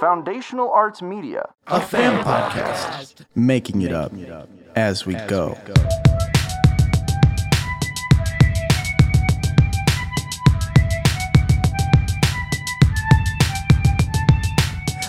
Foundational Arts Media. A fan podcast. Making it up as we go.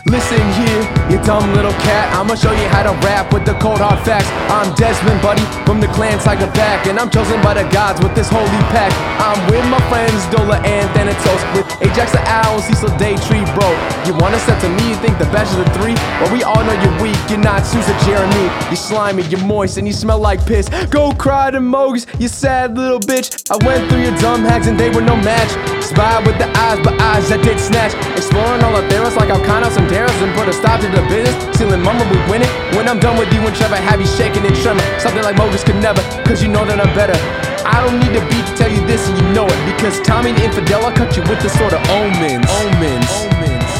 Listen here, you dumb little cat. I'ma show you how to rap with the cold hard facts. I'm Desmond, buddy, from the clan Tigerback, and I'm chosen by the gods with this holy pack. I'm with my friends Dola and Thanatos, with Ajax the Owl and Cecil Daytree, bro. You wanna step to me You think the best of the three? Well, we all know you're weak. You're not Susan Jeremy. You're slimy, you're moist, and you smell like piss. Go cry to Mogus, you sad little bitch. I went through your dumb hacks and they were no match. Spy with the eyes, but eyes that did snatch. Exploring all the theories like I'll some terrors and put a stop to the business. Stealing mama, we win it. When I'm done with you and Trevor, have you shaking and tremor. Something like Mogus could never, cause you know that I'm better. I don't need a beat to tell you this and you know it. Because Tommy the infidel, I cut you with the sort of omens. Omens. Omens.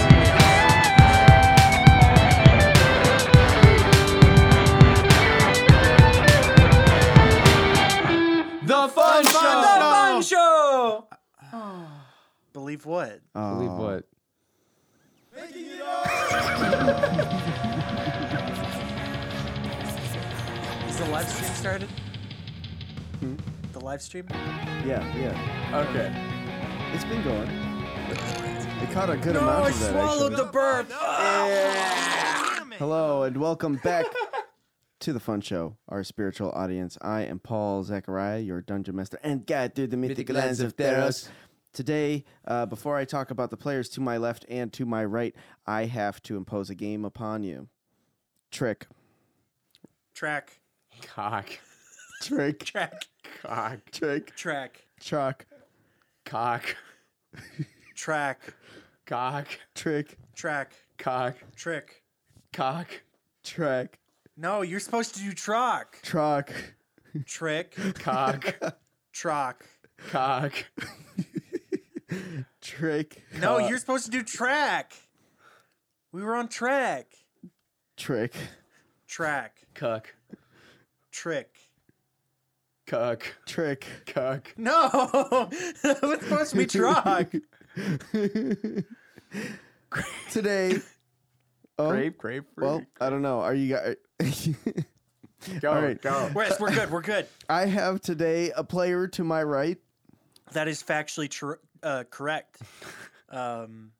The fun show. Fun show. Believe what? Believe what? Is the live stream started? Hmm? The live stream? Yeah, yeah. Okay. It's been going. It caught a good amount of that. actually. the burp. Hello and welcome back to the Fun Show, our spiritual audience. I am Paul Zachariah, your dungeon master and guide through the mythic, lands of Theros. Today, uh, before I talk about the players to my left and to my right, I have to impose a game upon you. Trick, Track. Cock. trick, Track. Cock. trick, Track. chalk, Cock. Track. Cock. trick, Track. Cock. Trick. Cock. track, No, you're supposed to do trock. trock, Trick. Cock. Trock. Cock. trick, No, you're supposed to do track. We were on track. trick, Track. Cuck. Trick. Cuck. trick. Cuck. No, it was supposed to be trock. Today, oh, Grape. Grapefruit. well, I don't know. Are you guys? go. all right. Go. Yes, we're good. We're good. I have today a player to my right. That is factually tr- uh, correct. Um,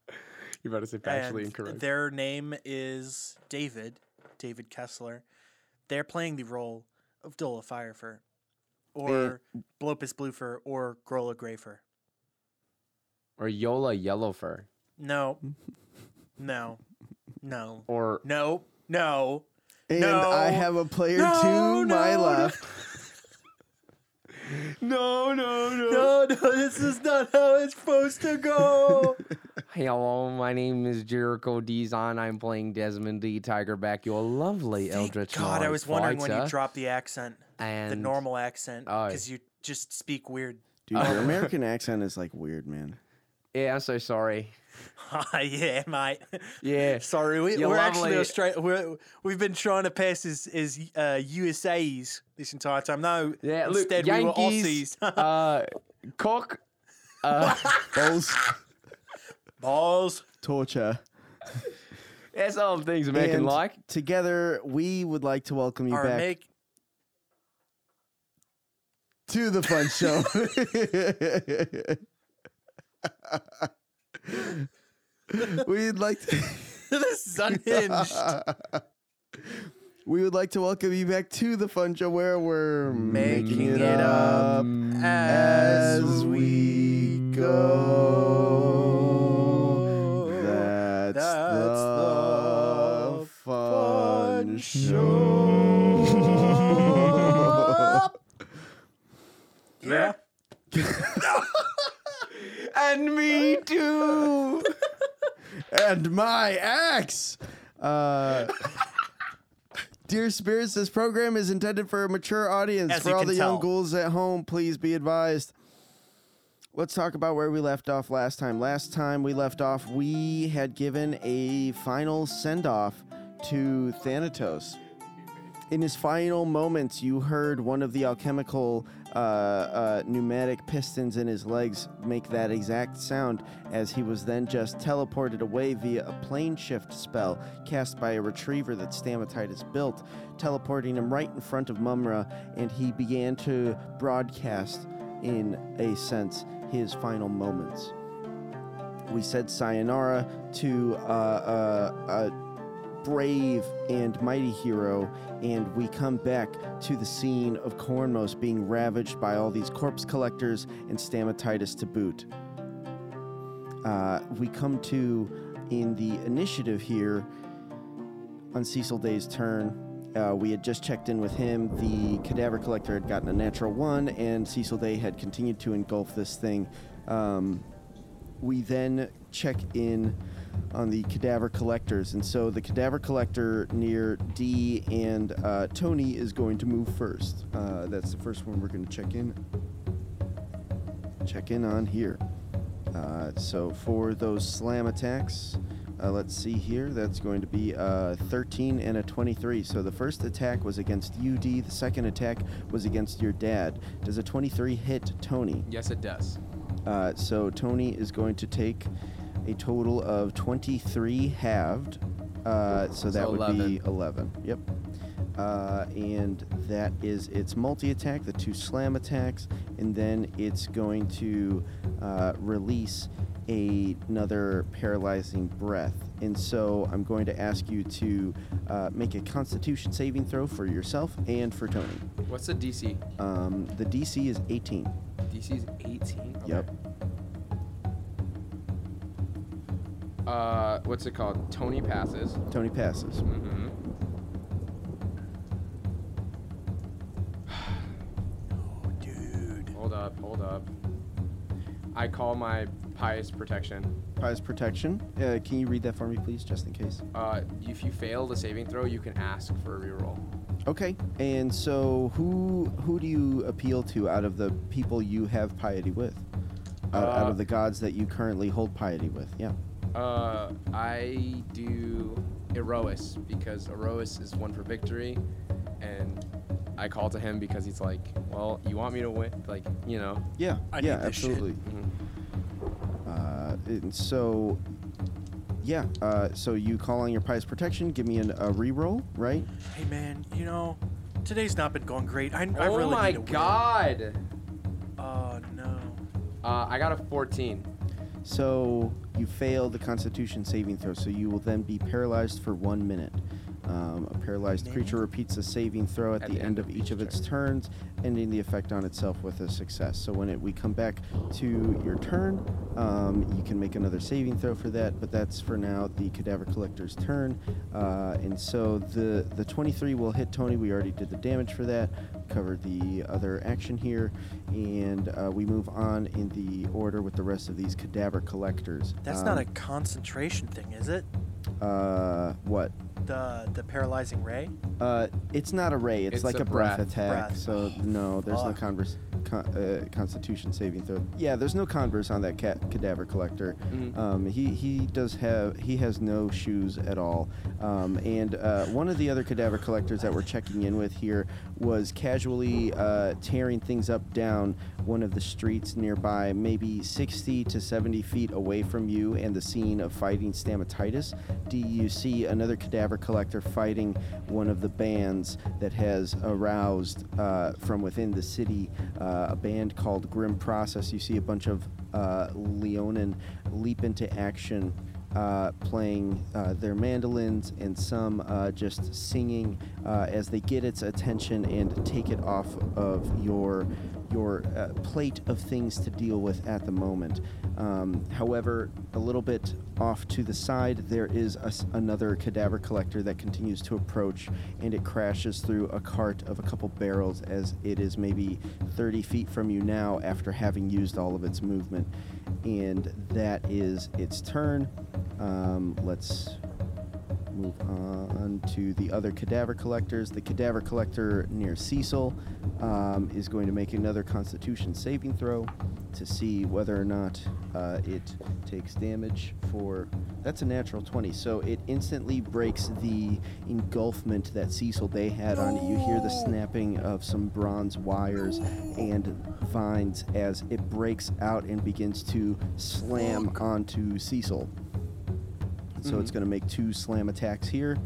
You better say factually and incorrect. Their name is David, David Kessler. They're playing the role of Dola Firefur, or Blopus Bluefur, or Grola Greyfur. Or Yola Yellowfur. No, no, no, Or no, no. And No. I have a player No, to my no, no. left. No, no, no. No, no, this is not how it's supposed to go. Hello, my name is Jericho Dizon. I'm playing Desmond D. Tigerback, your lovely Thank Eldritch God, I Knight was wondering when you dropped the accent, and, the normal accent, Oh. because you just speak weird. Dude, your American accent is like weird, man. Yeah, I'm so sorry. yeah, mate. Yeah. Sorry, we, we're actually. Australia. We're, we've been trying to pass as, as uh, USAs this entire time. No, Yeah, look, instead we were Yankees, Aussies. uh, cock, uh, Balls, Balls. torture. that's all the things American And like. Together, we would like to welcome you Or back make to the fun show. We'd like to. this is unhinged. We would like to welcome you back to the Fun Show where we're Making making, it, it up, as we go. That's, That's the, the Fun Show. yeah. And me too. and my ex. Uh, Dear Spirits, this program is intended for a mature audience. As for you all can the young tell. ghouls at home, please be advised. Let's talk about where we left off last time. Last time we left off, we had given a final send off to Thanatos. In his final moments, you heard one of the alchemical uh, uh, uh, pneumatic pistons in his legs make that exact sound as he was then just teleported away via a plane shift spell cast by a retriever that Stamatitis built, teleporting him right in front of Mumra, and he began to broadcast, in a sense, his final moments. We said sayonara to uh, uh, a brave and mighty hero, and we come back to the scene of Cornmos being ravaged by all these corpse collectors and stamatitis to boot. Uh, we come to in the initiative here on Cecil Day's turn. Uh, we had just checked in with him. The cadaver collector had gotten a natural one, and Cecil Day had continued to engulf this thing. Um, we then check in on the cadaver collectors, and so the cadaver collector near D and uh, Tony is going to move first. Uh, that's the first one we're going to check in. Check in on here. Uh, so for those slam attacks, uh, let's see here. That's going to be a 13 and a 23. So the first attack was against UD. The second attack was against your dad. Does a 23 hit Tony? Yes, it does. Uh, so Tony is going to take a total of 23 halved. Uh, so that So would 11. be 11. Yep. Uh, and that is its multi attack, the two slam attacks, and then it's going to uh, release a- another paralyzing breath. And so I'm going to ask you to uh, make a constitution saving throw for yourself and for Tony. What's the DC? Um, the DC is 18. DC is 18. Yep. Uh, what's it called? Tony passes. Tony passes. Mm-hmm. Dude. Hold up, hold up. I call my pious protection. Prize protection. Uh, can you read that for me, please, just in case? Uh, if you fail the saving throw, you can ask for a reroll. Okay. And so, who who do you appeal to out of the people you have piety with? Out, out Uh, of the gods that you currently hold piety with? Yeah. Uh, I do Iroas because Iroas is one for victory, and I call to him because he's like, well, you want me to win, like, you know. Yeah. I yeah. need this shit. absolutely. Mhm. Uh, and so, yeah. Uh, so you call on your pious protection. Give me an, a reroll, right? Hey man, you know, today's not been going great. I, I oh really my need to win. god! Oh no. Uh, I got a 14. So you fail the Constitution saving throw, so you will then be paralyzed for one minute. Um, a paralyzed creature repeats a saving throw at, the, end, of each of its turns, ending the effect on itself with a success. So when it, we come back to your turn, um, you can make another saving throw for that, but that's for now the Cadaver Collector's turn. Uh, and so the, the 23 will hit Tony. We already did the damage for that, covered the other action here, and uh, we move on in the order with the rest of these Cadaver Collectors. That's not a concentration thing, is it? A. Uh, what? The the paralyzing ray? Uh, it's not a ray. It's, It's like a a breath, breath. attack. Breath. So no, there's no converse, con, uh, Constitution saving throw. Yeah, there's no converse on that cat cadaver collector. Mhm. Um, he he does have he has no shoes at all. Um, and uh, one of the other cadaver collectors that we're checking in with here was casually uh, tearing things up down one of the streets nearby, maybe 60 to 70 feet away from you and the scene of fighting stamatitis. Do you see another cadaver collector fighting one of the bands that has aroused uh, from within the city? Uh, a band called Grim Process. You see a bunch of uh, Leonin leap into action uh, playing uh, their mandolins and some uh, just singing uh, as they get its attention and take it off of your your uh, plate of things to deal with at the moment. Um, however, a little bit off to the side, there is a another cadaver collector that continues to approach, and it crashes through a cart of a couple barrels as it is maybe 30 feet from you now after having used all of its movement. And that is its turn. Um, let's move on to the other cadaver collectors. The cadaver collector near Cecil um, is going to make another Constitution saving throw to see whether or not uh, it takes damage for. That's a natural 20, so it instantly breaks the engulfment that Cecil Day had on it. You hear the snapping of some bronze wires and vines as it breaks out and begins to slam onto Cecil. So it's going to make two slam attacks here.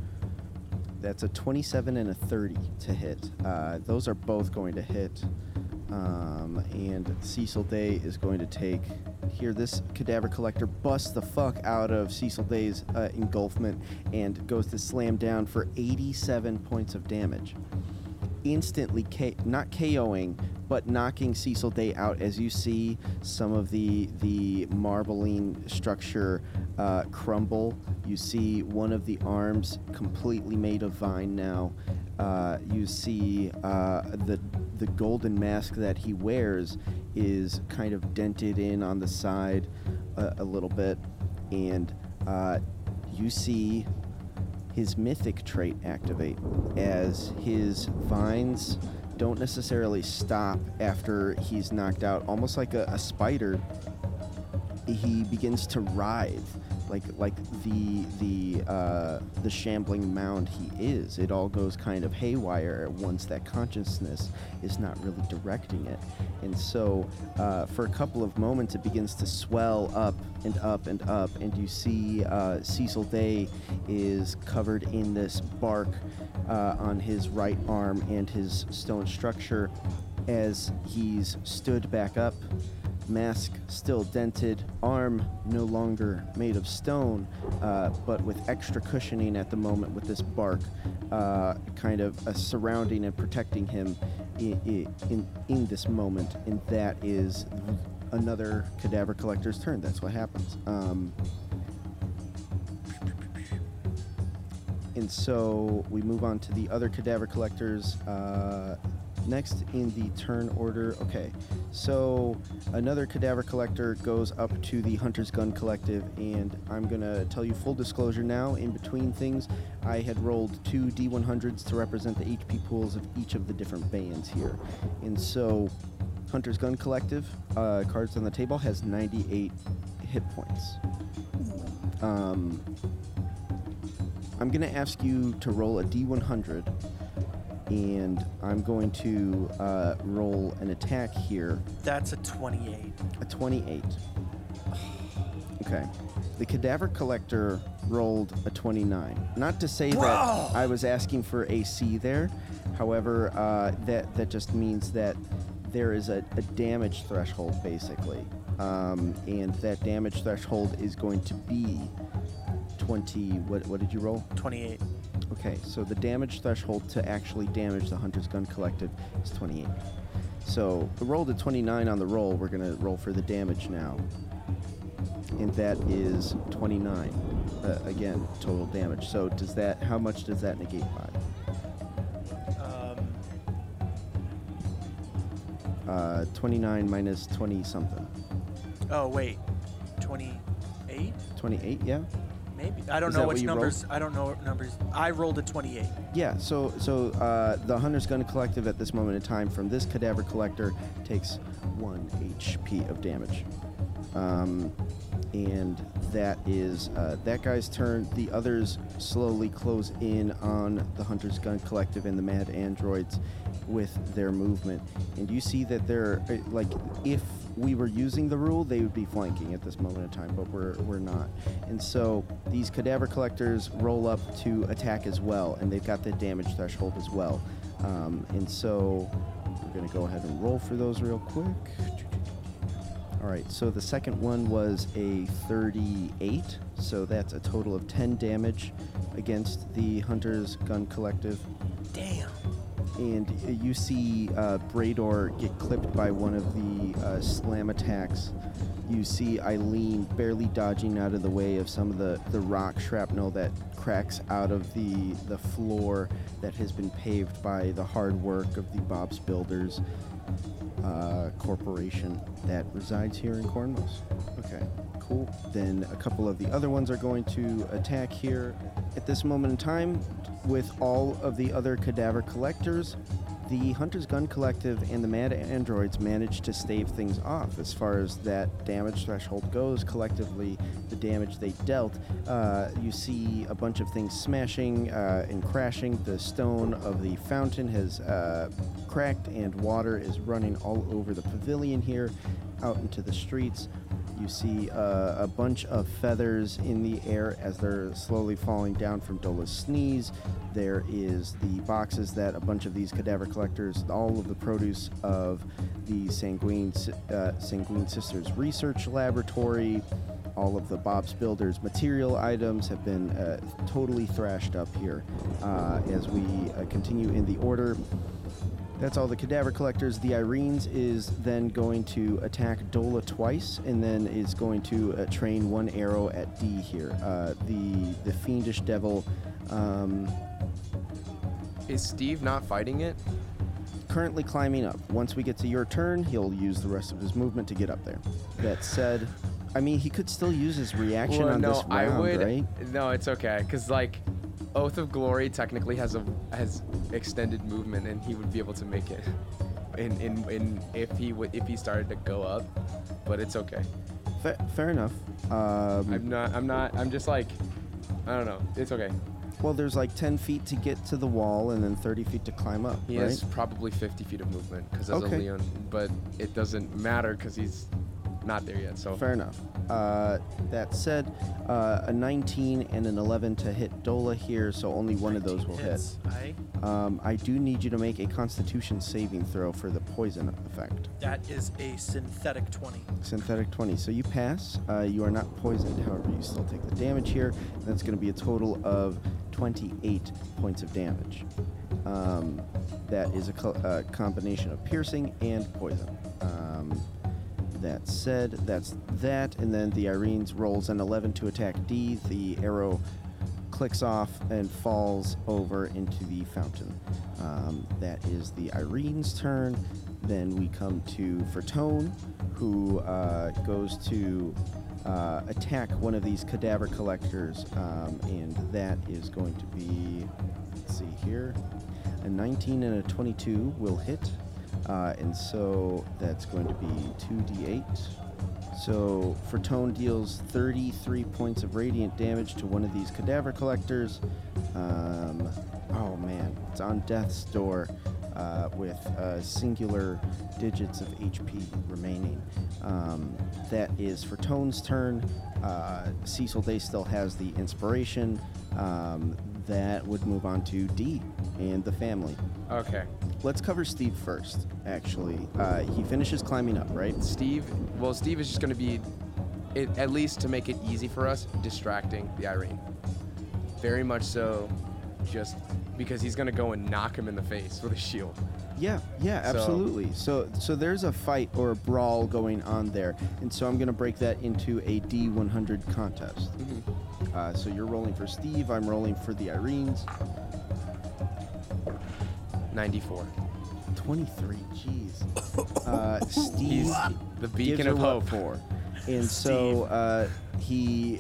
That's a 27 and a 30 to hit. Uh, those are both going to hit. Um, and Cecil Day is going to take. Here, this cadaver collector busts the fuck out of Cecil Day's uh, engulfment and goes to slam down for 87 points of damage. Instantly, K- not KOing, but knocking Cecil Day out as you see some of the the marbling structure uh, crumble. You see one of the arms completely made of vine now. Uh, you see uh, the the golden mask that he wears is kind of dented in on the side a, a little bit, and uh, you see his mythic trait activate as his vines don't necessarily stop after he's knocked out. Almost like a, a spider, he begins to writhe, like like the the uh, the shambling mound he is. It all goes kind of haywire once that consciousness is not really directing it, and so uh, for a couple of moments it begins to swell up and up and up, and you see uh, Cecil Day is covered in this bark uh, on his right arm and his stone structure as he's stood back up mask still dented, arm no longer made of stone, uh, but with extra cushioning at the moment with this bark, uh, kind of surrounding and protecting him in, in, in this moment. And that is another cadaver collector's turn. That's what happens. Um, and so we move on to the other cadaver collectors. Uh, next in the turn order. Okay, so another cadaver collector goes up to the Hunter's Gun Collective, and I'm gonna tell you full disclosure now. In between things, I had rolled two D100s to represent the HP pools of each of the different bands here, and so Hunter's Gun Collective uh, cards on the table has 98 hit points. Um, I'm gonna ask you to roll a D100 and I'm going to uh, roll an attack here. That's a 28. A 28. Okay. The cadaver collector rolled a 29. Not to say that I was asking for AC there. However, uh, that that just means that there is a, a damage threshold basically, um, and that damage threshold is going to be 20. What what did you roll? 28. Okay, so the damage threshold to actually damage the Hunter's Gun Collective is 28. So we rolled a 29 on the roll. We're going to roll for the damage now. And that is 29. Uh, again, total damage. So does that, how much does that negate by? Um, Uh, 29 minus 20 something. oh, wait. 28? 28, yeah? Maybe. I don't Is know which you rolled? numbers. I don't know numbers. I rolled a 28. Yeah, so so uh, the Hunter's Gun Collective at this moment in time from this cadaver collector takes one HP of damage, um, and that is uh, that guy's turn. The others slowly close in on the Hunter's Gun Collective and the Mad Androids with their movement, and you see that they're uh, like if we were using the rule, they would be flanking at this moment in time, but we're we're not. And so these cadaver collectors roll up to attack as well, and they've got the damage threshold as well. Um, and so we're gonna go ahead and roll for those real quick. All right, so the second one was a 38, so that's a total of 10 damage against the Hunter's Gun Collective Damn. and you see uh, Brador get clipped by one of the uh, slam attacks. You see Eileen barely dodging out of the way of some of the, the rock shrapnel that cracks out of the, the floor that has been paved by the hard work of the Bob's builders. Uh, corporation that resides here in Cornwall. Okay, cool. Then a couple of the other ones are going to attack here. At this moment in time, with all of the other cadaver collectors, the Hunter's Gun Collective and the Mad Androids managed to stave things off as far as that damage threshold goes. Collectively, the damage they dealt, uh, you see a bunch of things smashing uh, and crashing. The stone of the fountain has uh, cracked, and water is running all over the pavilion here, out into the streets. You see uh, a bunch of feathers in the air as they're slowly falling down from Dola's sneeze. There is the boxes that a bunch of these cadaver collectors, all of the produce of the Sanguine, uh, Sanguine Sisters Research Laboratory, all of the Bob's Builders material items have been uh, totally thrashed up here. Uh, as we uh, continue in the order, that's all the cadaver collectors. The Irenes is then going to attack Dola twice, and then is going to uh, train one arrow at D here. Uh, the the fiendish devil, um, Is Steve not fighting it? currently climbing up. Once we get to your turn, he'll use the rest of his movement to get up there. That said, I mean he could still use his reaction Well, on no, this round, I would. right? No, it's okay, cause like, Oath of Glory technically has a has extended movement, and he would be able to make it. In in, in if he would if he started to go up, but it's okay. Fa- fair enough. Um, I'm not. I'm not. I'm just like, I don't know. It's okay. well, there's like 10 feet to get to the wall, and then 30 feet to climb up. He right? has probably 50 feet of movement because as Okay. a Leon, but it doesn't matter because he's not there yet. So Fair enough. Uh, that said, uh, a 19 and an 11 to hit Dola here, so only one of those will hit. Hits. Aye. Um, I do need you to make a Constitution saving throw for the poison effect. That is a synthetic 20. Synthetic 20. So you pass. Uh, you are not poisoned, however, you still take the damage here. That's going to be a total of 28 points of damage. Um, that is a co- uh, combination of piercing and poison. Um, that said, that's that. And then the Irene's rolls an 11 to attack D. The arrow clicks off and falls over into the fountain. Um, that is the Irene's turn. Then we come to Fertone, who uh, goes to uh, attack one of these cadaver collectors, um, and that is going to be, let's see here, a 19 and a 22 will hit, uh, and so that's going to be 2d8. So Fertone deals 33 points of radiant damage to one of these cadaver collectors. Um, oh man, it's on death's door uh, with uh, singular digits of HP remaining. Um, that is Fertone's turn. Uh, Cecil Day still has the inspiration. Um, that would move on to D and the family. okay. Let's cover Steve first, actually. Uh, he finishes climbing up, right? Steve. Well, Steve is just gonna be, it, at least to make it easy for us, distracting the Irene. Very much so, just because he's gonna go and knock him in the face with a shield. Yeah, yeah, absolutely. So, so there's a fight or a brawl going on there, and so I'm gonna break that into a D100 contest. Uh, so you're rolling for Steve. I'm rolling for the Irenes. 94. 23. Jeez. Uh, Steve He's the beacon of hope. for, and so uh, he.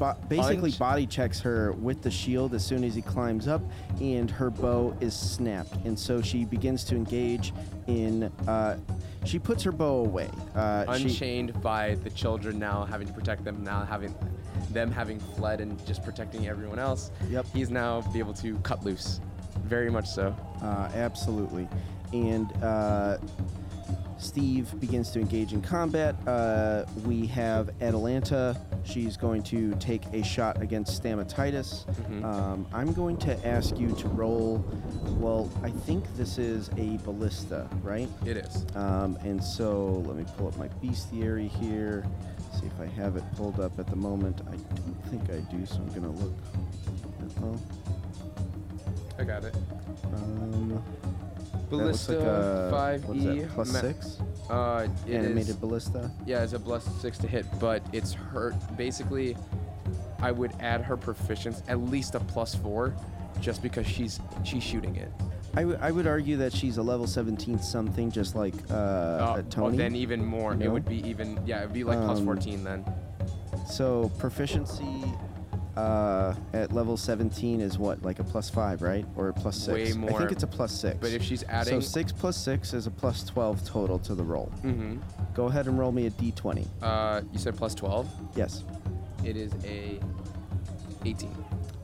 Bo- basically, Punch. body checks her with the shield as soon as he climbs up, and her bow is snapped. And so she begins to engage in. Uh, she puts her bow away. Uh, she- Unchained by the children now having to protect them, now having them having fled and just protecting everyone else. Yep. He's now be able to cut loose. Very much so. Uh, absolutely. And uh, Steve begins to engage in combat. Uh, we have Atalanta. She's going to take a shot against Stamatitis. Um, I'm going to ask you to roll. Well, I think this is a ballista, right? It is. Um, and so let me pull up my bestiary here. See if I have it pulled up at the moment. I don't think I do, so I'm going to look. Oh, I got it. um, Ballista like a, five what's E that, plus six Uh, it is- animated ballista. Yeah, it's a plus six to hit, but it's her. Basically, I would add her proficiency at least a plus four, just because she's she's shooting it. I, w- I would argue that she's a level 17 something, just like uh, Uh, uh, well, then even more. It would be even. Yeah, it'd be like Um, 14 then. so proficiency uh, at level 17 is what, like a plus five, right? Or a plus six? Way more. I think it's a plus six. But if she's adding. so six plus six is a plus 12 total to the roll. Mm-hmm. Go ahead and roll me a d20. Uh, you said plus 12. Yes. It is a 18.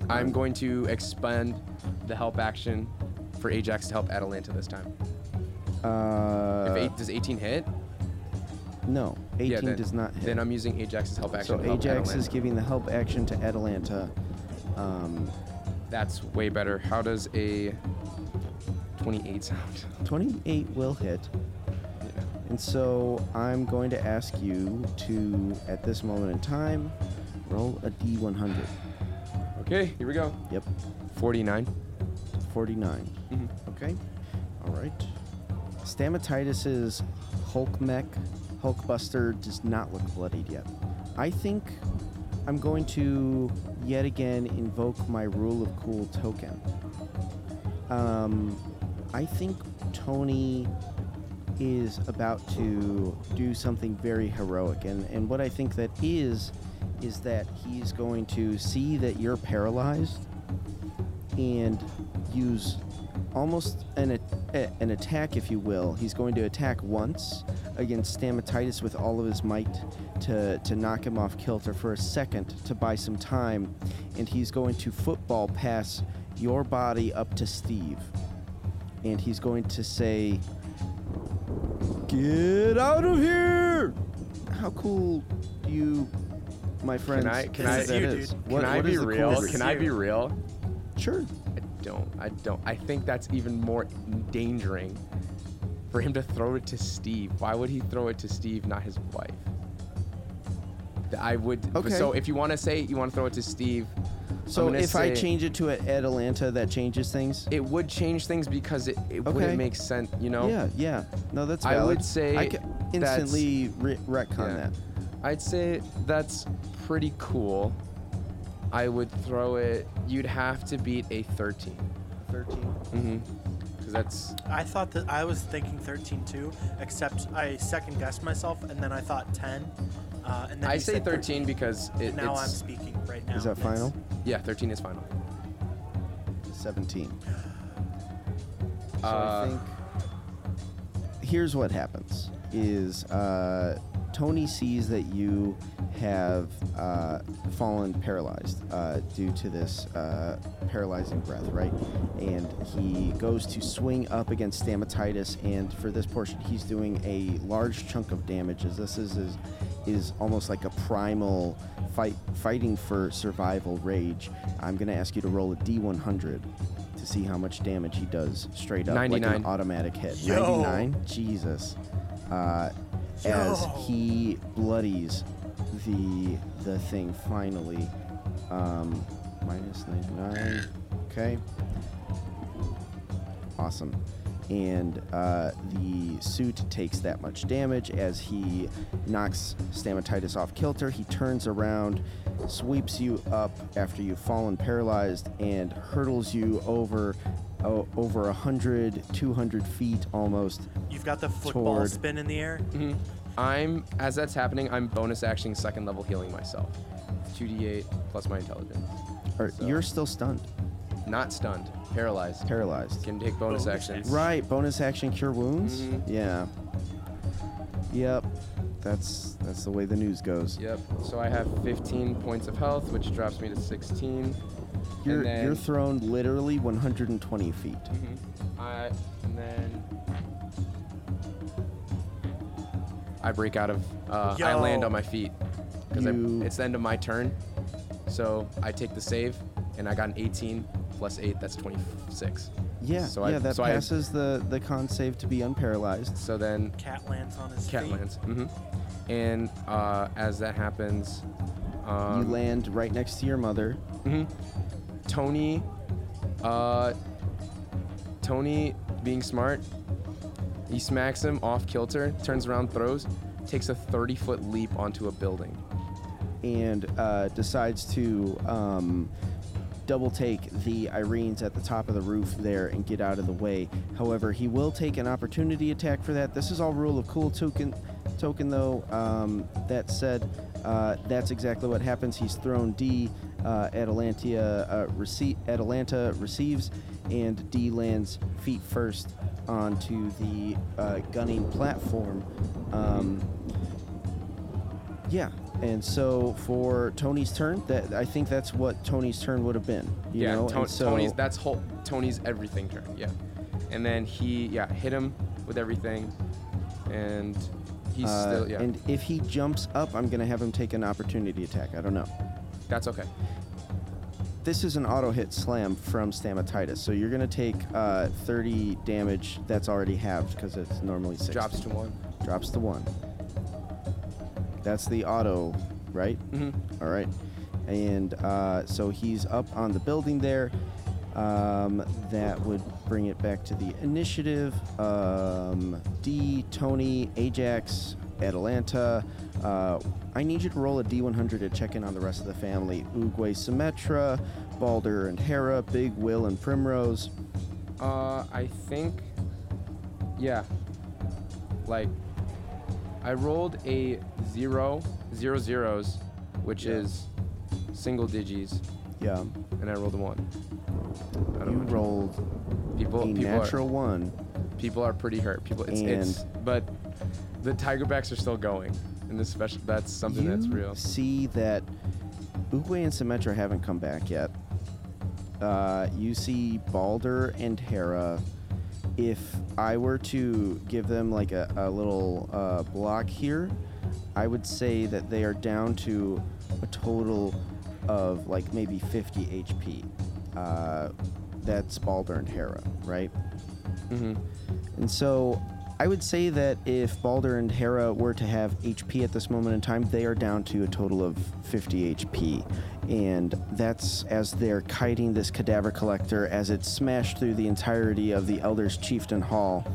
I'm going to expend the help action for Ajax to help Atalanta this time. Uh, if eight, does 18 hit? no, 18 yeah, then, does not hit. Then I'm using Ajax's help action. so help Ajax is giving the help action to Atalanta. Um, That's way better. How does a 28 sound? 28 will hit. And so I'm going to ask you to, at this moment in time, roll a d100. Okay, here we go. Yep, 49. 49. Mhm. Okay, all right. Stamatitis's Hulk mech, Hulkbuster does not look bloodied yet. I think I'm going to yet again invoke my Rule of Cool token. Um, I think Tony is about to do something very heroic, and, and what I think that is, is that he's going to see that you're paralyzed and use almost an, a- an attack, if you will. He's going to attack once against Stamatitis with all of his might to, to knock him off kilter for a second to buy some time, and he's going to football pass your body up to Steve. And he's going to say, Get out of here! How cool you, my friends, I- can I- you, dude. What- Can I be real? Can I be real? Sure. I don't. I don't. I think that's even more endangering for him to throw it to Steve. Why would he throw it to Steve, not his wife? I would. Okay. So if you want to say you want to throw it to Steve, So if I change it to a Atalanta, that changes things. it would change things because it, it Okay. wouldn't make sense. You know. Yeah, yeah. No, that's I would say I instantly re- retcon Yeah. that. I'd say that's pretty cool. I would throw it. You'd have to beat a 13. 13. Mm-hmm. Because that's I thought that I was thinking 13 too, except I second guessed myself and then I thought 10. Uh, and then I say said 13 because it, Now I'm it's speaking right now. Is that It's- final? yeah 13 is final. 17. So Uh, I think here's what happens is uh, Tony sees that you have uh, fallen paralyzed uh, due to this uh, paralyzing breath, right? And he goes to swing up against Stamatitis, and for this portion, he's doing a large chunk of damage. As this is is, is almost like a primal fight, fighting for survival rage. I'm gonna ask you to roll a D100 to see how much damage he does straight up, like 99. an automatic hit. Yo. 99. Jesus. As he bloodies the the thing finally. Um, minus 99. Okay. Awesome. And uh, the suit takes that much damage as he knocks Stamatitis off kilter. He turns around, sweeps you up after you've fallen paralyzed, and hurtles you over oh, over 100, 200 feet almost. You've got the football Toward- spin in the air. Mhm. I'm as that's happening. I'm bonus actioning second level healing myself. 2d8 plus my intelligence. Or, So- You're still stunned, Not stunned, paralyzed. paralyzed. Can take bonus, Bonus actions. Right, bonus action cure wounds. Mhm. Yeah. Yep. That's that's the way the news goes. Yep. So I have 15 points of health, which drops me to 16. You're then, you're thrown literally 120 feet. Mhm. I and then I break out of. Uh, I land on my feet because it's the end of my turn. So I take the save, and I got an 18 plus eight. That's 26. Yeah, So I- yeah, that so I- passes the the con save to be unparalyzed. So then Cat lands on his cat feet. lands. hmm And uh, as that happens, um, you land right next to your mother. hmm Tony, uh, Tony being smart, he smacks him off kilter, turns around, throws, takes a 30 foot leap onto a building. and uh, decides to um, double take the Irenes at the top of the roof there and get out of the way. However, he will take an opportunity attack for that. This is all rule of cool token, token though. Um, that said, uh, that's exactly what happens. He's thrown D. Uh, Atalantia uh, receive Atalanta receives, and D lands feet first onto the uh, gunning platform. Um, yeah, and so for Tony's turn, that I think that's what Tony's turn would have been. You yeah, know, Ton- so, Tony's that's whole Tony's everything turn. Yeah, and then he yeah hit him with everything, and he's uh, still yeah. And if he jumps up, I'm gonna have him take an opportunity attack. I don't know. that's okay. This is an auto hit slam from Stamatitis, so you're gonna take uh, 30 damage. That's already halved because it's normally six. Drops to one. drops to one. That's the auto, right? Mm-hmm. All right. And uh, so he's up on the building there. Um, that would bring it back to the initiative. Um, D, Tony, Ajax, Atalanta. Uh, I need you to roll a D100 to check in on the rest of the family. Uguay Symmetra, Balder and Hera, Big Will and Primrose. Uh, I think, yeah. Like, I rolled a zero, zero zeros, which Yeah. is single digits, Yeah. and I rolled a one. I You don't know. rolled People, a people natural are, one. people are pretty hurt. People, it's, it's, but the Tigerbacks are still going, and this special, that's something that's real. See that Uguay and Symmetra haven't come back yet. Uh, you see Balder and Hera. If I were to give them like a, a little uh, block here, I would say that they are down to a total of like maybe 50 HP. Uh, that's Balder and Hera, right? Mm-hmm. And so I would say that if Balder and Hera were to have HP at this moment in time, they are down to a total of 50 HP. And that's as they're kiting this cadaver collector as it smashed through the entirety of the Elder's Chieftain Hall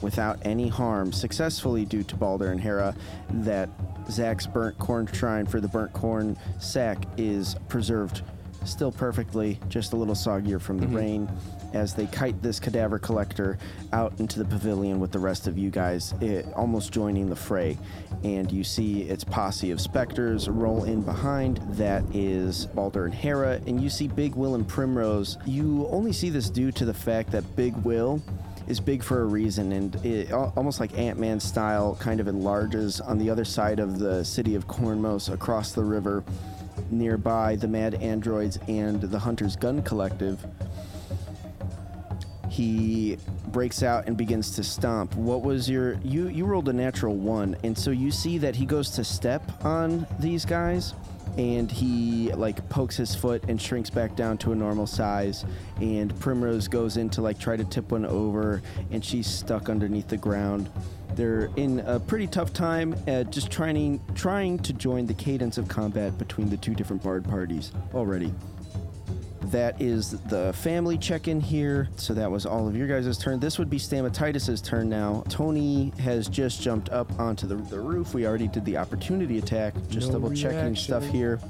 without any harm, successfully due to Balder and Hera, that Zach's burnt corn shrine for the burnt corn sack is preserved still perfectly, just a little soggier from the mm-hmm. rain. As they kite this cadaver collector out into the pavilion with the rest of you guys, it, almost joining the fray. And you see its posse of specters roll in behind. That is Balder and Hera. And you see Big Will and Primrose. You only see this due to the fact that Big Will is big for a reason and it almost like ant-man style kind of enlarges on the other side of the city of cornmos across the river. Nearby the mad androids and the hunters gun collective he breaks out and begins to stomp. What was your you you rolled a natural one and so you see that he goes to step on these guys and he like pokes his foot and shrinks back down to a normal size and primrose goes in to like try to tip one over and she's stuck underneath the ground. They're in a pretty tough time at just trying trying to join the cadence of combat between the two different bard parties already that is the family check-in here. So that was all of your guys' turn. This would be Stamatitis' turn now. Tony has just jumped up onto the, the roof. We already did the opportunity attack. Just No double checking reaction. stuff here.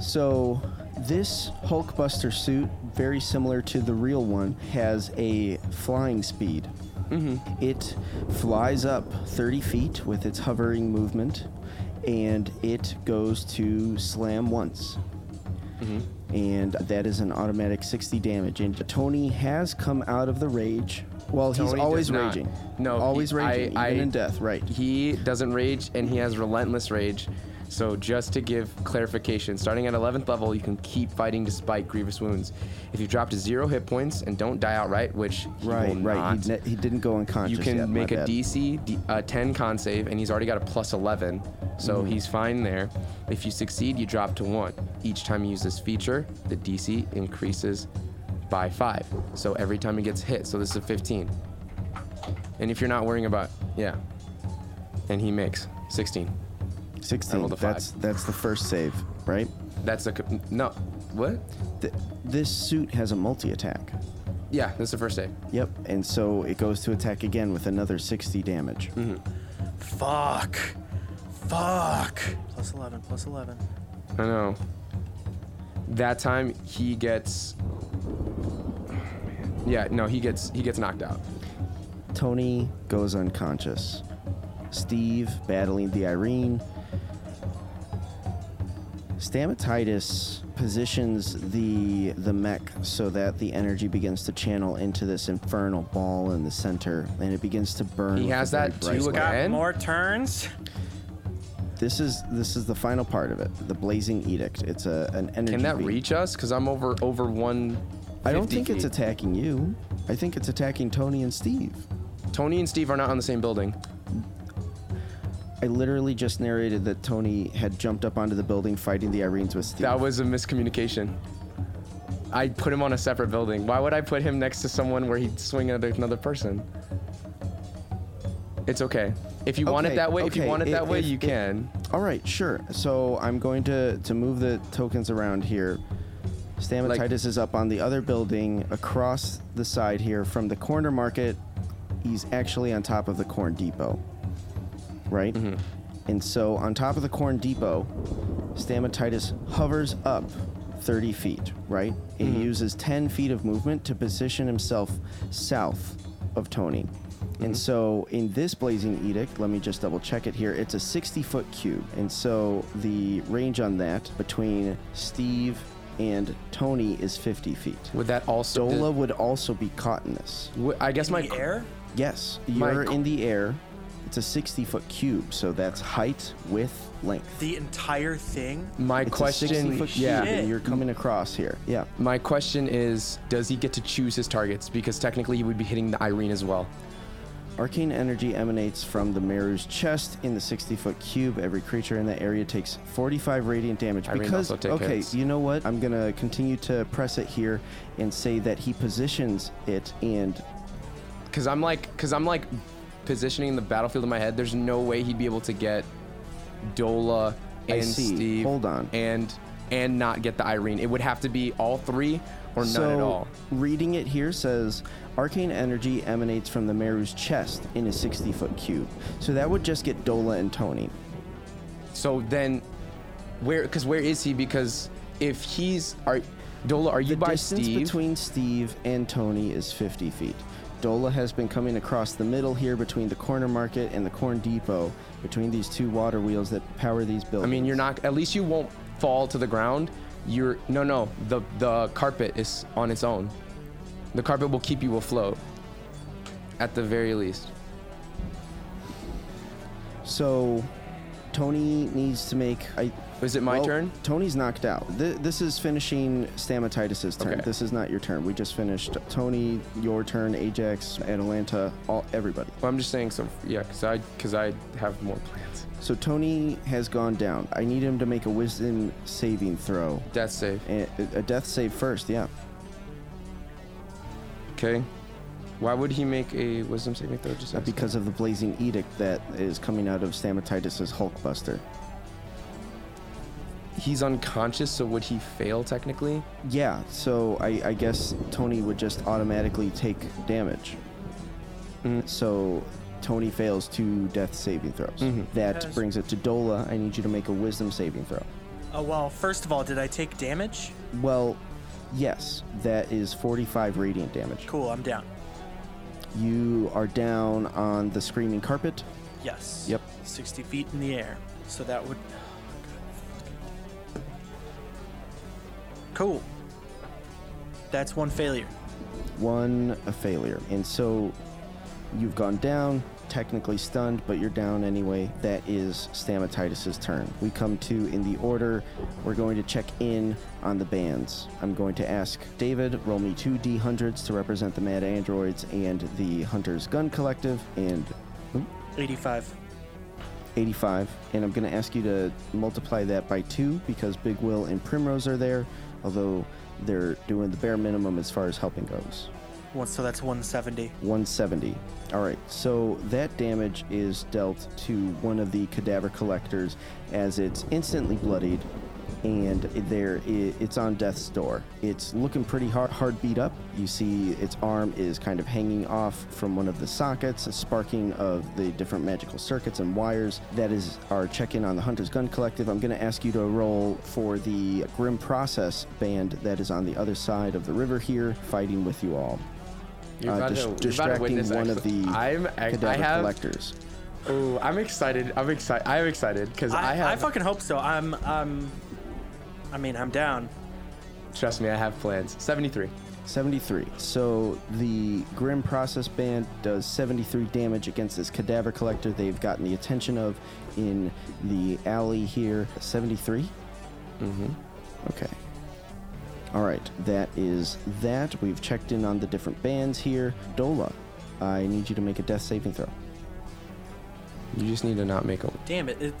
So this Hulkbuster suit, very similar to the real one, has a flying speed. Mm-hmm. It flies up 30 feet with its hovering movement, and it goes to slam once mm-hmm. And that is an automatic 60 damage. And Tony has come out of the rage. Well, he's always raging. No, he- always raging, I- even I- in death. Right. He doesn't rage, and he has relentless rage. So just to give clarification, starting at 11th level, you can keep fighting despite grievous wounds. If you drop to zero hit points and don't die outright, which he right. will Right. not, He, ne- he didn't go unconscious. you can yet, make a bad. DC D, uh, 10 con save, and he's already got a plus 11, so Mm-hmm. he's fine there. If you succeed, you drop to one. Each time you use this feature, the DC increases by five. So every time he gets hit, so this is a 15. And if you're not worrying about, yeah, and he makes 16. 16. rolled a five. That's that's the first save, right? That's a co- no. What? Th- this suit has a multi attack. Yeah, that's the first save. Yep. And so it goes to attack again with another 60 damage. Mm-hmm. Fuck. Fuck. Plus 11, plus 11. I know. That time he gets. Yeah, no, he gets he gets knocked out. Tony goes unconscious. Steve battling the Irene. Stamatitis positions the the mech so that the energy begins to channel into this infernal ball in the center, and it begins to burn. He has that too light. Got again? more turns. This is this is the final part of it. The blazing edict. It's a an energy. Can that beam. reach us? Cause I'm over over one. I don't think it's attacking you. I think it's attacking Tony and Steve. Tony and Steve are not on the same building. I literally just narrated that Tony had jumped up onto the building fighting the Irenes with Steve. That was a miscommunication. I put him on a separate building. Why would I put him next to someone where he'd swing at another person? It's okay. If you want it that way, if you want it that way, you can. All right, sure. So I'm going to to move the tokens around here. Stamatitis is up on the other building across the side here from the corner market. He's actually on top of the corn depot. Right? Mm-hmm. And so on top of the corn depot, Stamatitis hovers up 30 feet, right? And Mm-hmm. he uses 10 feet of movement to position himself south of Tony. Mm-hmm. And so in this blazing edict, let me just double check it here. It's a 60 foot cube. And so the range on that between Steve and Tony is 50 feet. Would that also? Dola would also be caught in this. Would- I guess In my the air. Yes, you're qu- in the air. It's a 60 foot cube, so that's height, width, length. The entire thing. my It's a 60 question. foot cube, Yeah. and you're coming across here. Yeah. My question is, does he get to choose his targets? Because technically, he would be hitting the Irene as well. Arcane energy emanates from the Meru's chest in the 60 foot cube. Every creature in that area takes 45 radiant damage. Irene because, also take okay, hits. you know what? I'm going to continue to press it here and say that he positions it and Cause I'm like, cause I'm like positioning the battlefield in my head. There's no way he'd be able to get Dola and. Steve. Hold on. And and not get the Irene. It would have to be all three or none at all. reading it here says arcane energy emanates from the Meru's chest in a 60 foot cube. So that would just get Dola and Tony. So then, where? Cause where is he? Because if he's are Dola, are you The by distance Steve? between Steve and Tony is 50 feet. Dola has been coming across the middle here between the corner market and the corn depot, between these two water wheels that power these buildings. I mean, you're not. At least you won't fall to the ground. You're no, no. The the carpet is on its own. The carpet will keep you afloat. At the very least. So, Tony needs to make. I, Is it my well, turn? Tony's knocked out. Th- this is finishing Stamatitis' turn. Okay. This is not your turn. We just finished Tony, your turn, Ajax, Atalanta, all everybody. Well, I'm just saying. So yeah, cause I cause I have more plans. So Tony has gone down. I need him to make a Wisdom saving throw. Death save. A, a death save first, yeah. Okay. Why would he make a wisdom saving throw? Just because of the blazing edict that is coming out of Stamatitis' Hulkbuster. He's unconscious, so would he fail technically? Yeah, so I, I guess Tony would just automatically take damage. Mhm. So Tony fails two death saving throws. Mhm. That Yes. brings it to Dola. I need you to make a wisdom saving throw. Oh well. First of all, did I take damage? Well, yes, that is 45 radiant damage. Cool. I'm down. You are down on the screaming carpet. Yes. Yep. 60 feet in the air. So that would. Cool. That's one failure. one a failure. And so you've gone down, technically stunned, but you're down anyway. That is Stamatitis' turn. We come to in the order. We're going to check in on the bands. I'm going to ask David, roll me two D100s to represent the Mad Androids and the Hunter's Gun Collective, and 85. 85. And I'm going to ask you to multiply that by two because Big Will and Primrose are there, although they're doing the bare minimum as far as helping goes. So that's 170. 170. All right, so that damage is dealt to one of the cadaver collectors as it's instantly bloodied. And there it's on death's door. It's looking pretty hard, hard beat up. You see its arm is kind of hanging off from one of the sockets, a sparking of the different magical circuits and wires. That is our check-in on the Hunter's Gun Collective. I'm going to ask you to roll for the Grim Process band that is on the other side of the river here, fighting with you all. You're Uh, about dis- to- you're about to distracting witness, one of the I'm, I, I have. collectors. Oh, I'm excited. I'm excited. I'm excited because I, I, have. I fucking hope so. I'm um, I mean, I'm down. Trust me, I have plans. 73. 73. So the Grim Process Band does 73 damage against this cadaver collector they've gotten the attention of in the alley here. 73? Mm-hmm. Okay. All right, that is that. We've checked in on the different bands here. Dola, I need you to make a death saving throw. You just need to not make a. Damn it. it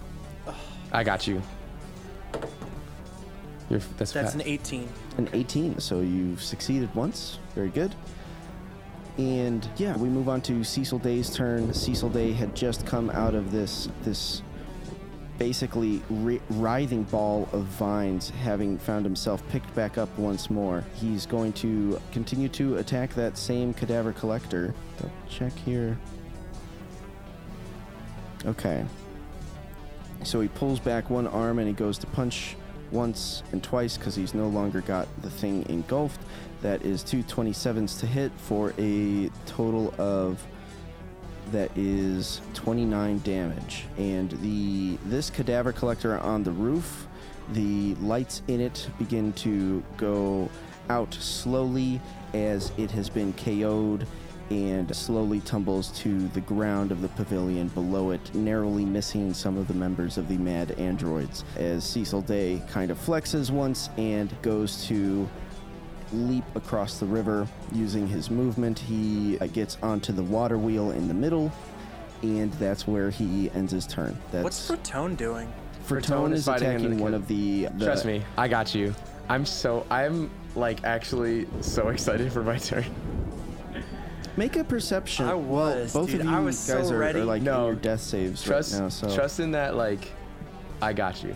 I got you. You're, that's that's an 18. An 18, so you've succeeded once. Very good. And yeah, we move on to Cecil Day's turn. Cecil Day had just come out of this this basically ri writhing ball of vines, having found himself picked back up once more. He's going to continue to attack that same cadaver collector. Double check here. Okay. So he pulls back one arm and he goes to punch once and twice because he's no longer got the thing engulfed. That is two 27s to hit for a total of that is 29 damage. And the this cadaver collector on the roof, the lights in it begin to go out slowly as it has been KO'd and slowly tumbles to the ground of the pavilion below it, narrowly missing some of the members of the mad androids. As Cecil Day kind of flexes once and goes to leap across the river using his movement. He uh, gets onto the water wheel in the middle, and that's where he ends his turn. That's What's Fratone doing? Fratone Fratone is is attacking one of the, the. Trust me, I got you. I'm so. I'm like actually so excited for my turn. Make a perception. I well, was, both dude. of you I was guys so are, ready. are like No, in your death saves Trust, right now. So trust in that. Like, I got you.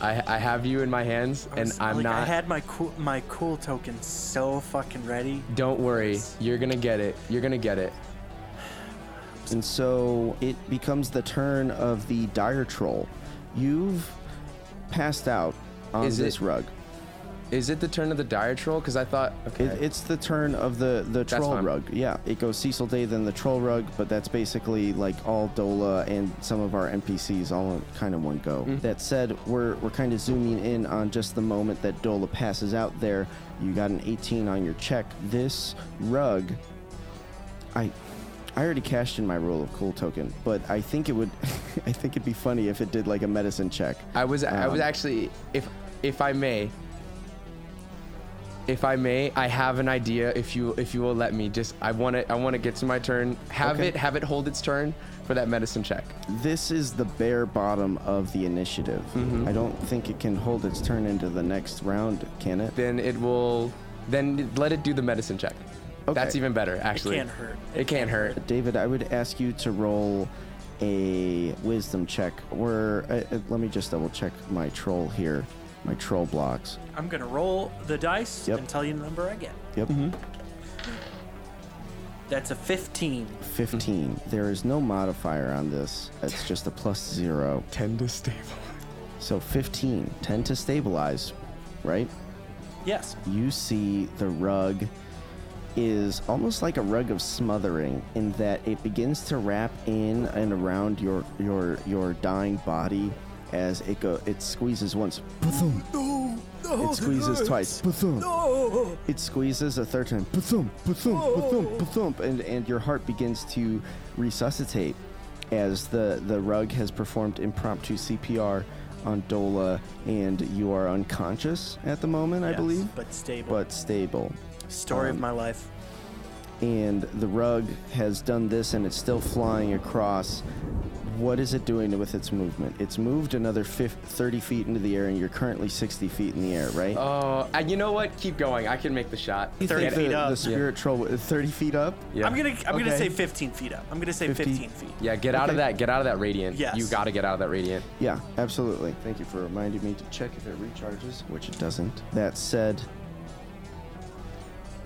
I I have you in my hands, I and was- I'm like, I had my cool my cool token so fucking ready. Don't worry, you're gonna get it. You're gonna get it. And so it becomes the turn of the dire troll. You've passed out on Is it- this rug. Is it the turn of the dire troll? Because I thought. Okay. It, it's the turn of the the troll fine. rug. Yeah, it goes Cecil Day, then the troll rug, but that's basically like all Dola and some of our NPCs all in kind of one go. Mm-hmm. That said, we're we're kind of zooming in on just the moment that Dola passes out there. You got an 18 on your check. This rug, I. I already cashed in my roll of cool token, but I think it would, I think it'd be funny if it did like a medicine check. I was I was Um, actually if if I may if I may I have an idea if you if you will let me just I want to I want to get to my turn have Okay. it have it hold its turn for that medicine check. This is the bare bottom of the initiative. Mm-hmm. I don't think it can hold its turn into the next round, can it? Then it will then let it do the medicine check. Okay. That's even better actually. It can't hurt. It can't hurt. David, I would ask you to roll a wisdom check. Where uh, uh, let me just double check my troll here, my troll blocks. I'm gonna roll the dice Yep. and tell you the number I get. Yep, mm-hmm. That's a 15. 15. Mm-hmm. There is no modifier on this. It's just a plus zero. 10 to stable. So 15, 10 to stabilize, right? Yes. you see the rug is almost like a rug of smothering in that it begins to wrap in and around your your your dying body as it go it squeezes once Ba-thump. it squeezes twice Ba-thump. it squeezes a third time Ba-thump, ba-thump, ba-thump, ba-thump, and and your heart begins to resuscitate as the the rug has performed impromptu CPR on Dola and you are unconscious at the moment I Yes, believe But stable. but stable. Story um, of my life. And the rug has done this and it's still flying across. What is it doing with its movement? It's moved another 50, 30 feet into the air, and you're currently 60 feet in the air, right? Oh, uh, you know what? Keep going. I can make the shot. 30 feet the, up. The spirit troll, 30 feet up? Yeah. I'm gonna I'm gonna Okay. say 15 feet up. I'm gonna say 50. 15 feet. Yeah, get out of that. Get out of that radiant. Yes. You got to get out of that radiant. Yeah, absolutely. Thank you for reminding me to check if it recharges, which it doesn't. That said,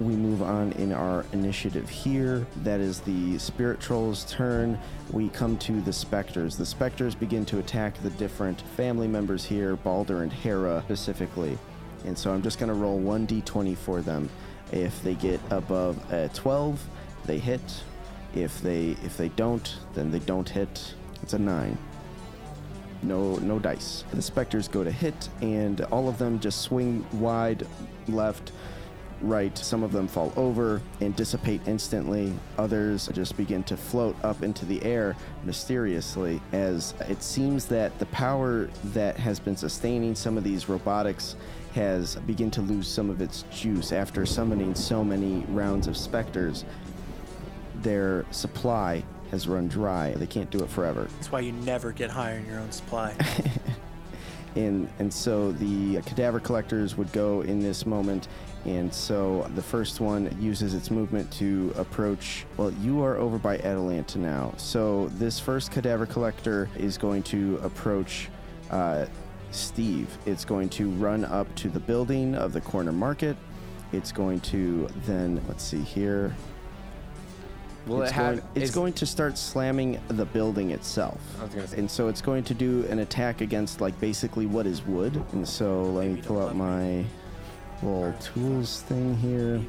we move on in our initiative here. That is the Spirit Troll's turn. We come to the Spectres. The Spectres begin to attack the different family members here, Balder and Hera specifically. And so I'm just going to roll 1d20 for them. If they get above a 12, they hit. If they if they don't, then they don't hit. It's a 9 no no dice. The specters go to hit, and all of them just swing wide left, right. Some of them fall over and dissipate instantly. Others just begin to float up into the air mysteriously, as it seems that the power that has been sustaining some of these robotics has begun to lose some of its juice after summoning so many rounds of specters. Their supply has run dry. They can't do it forever. That's why you never get high on your own supply. and and so the cadaver collectors would go in this moment and so the first one uses its movement to approach well you are over by atalanta now so this first cadaver collector is going to approach uh, steve it's going to run up to the building of the corner market it's going to then let's see here Will it's it have? going, it's is- going to start slamming the building itself. I was gonna say- And so it's going to do an attack against like basically what is wood. And so let me pull out my little tools thing here.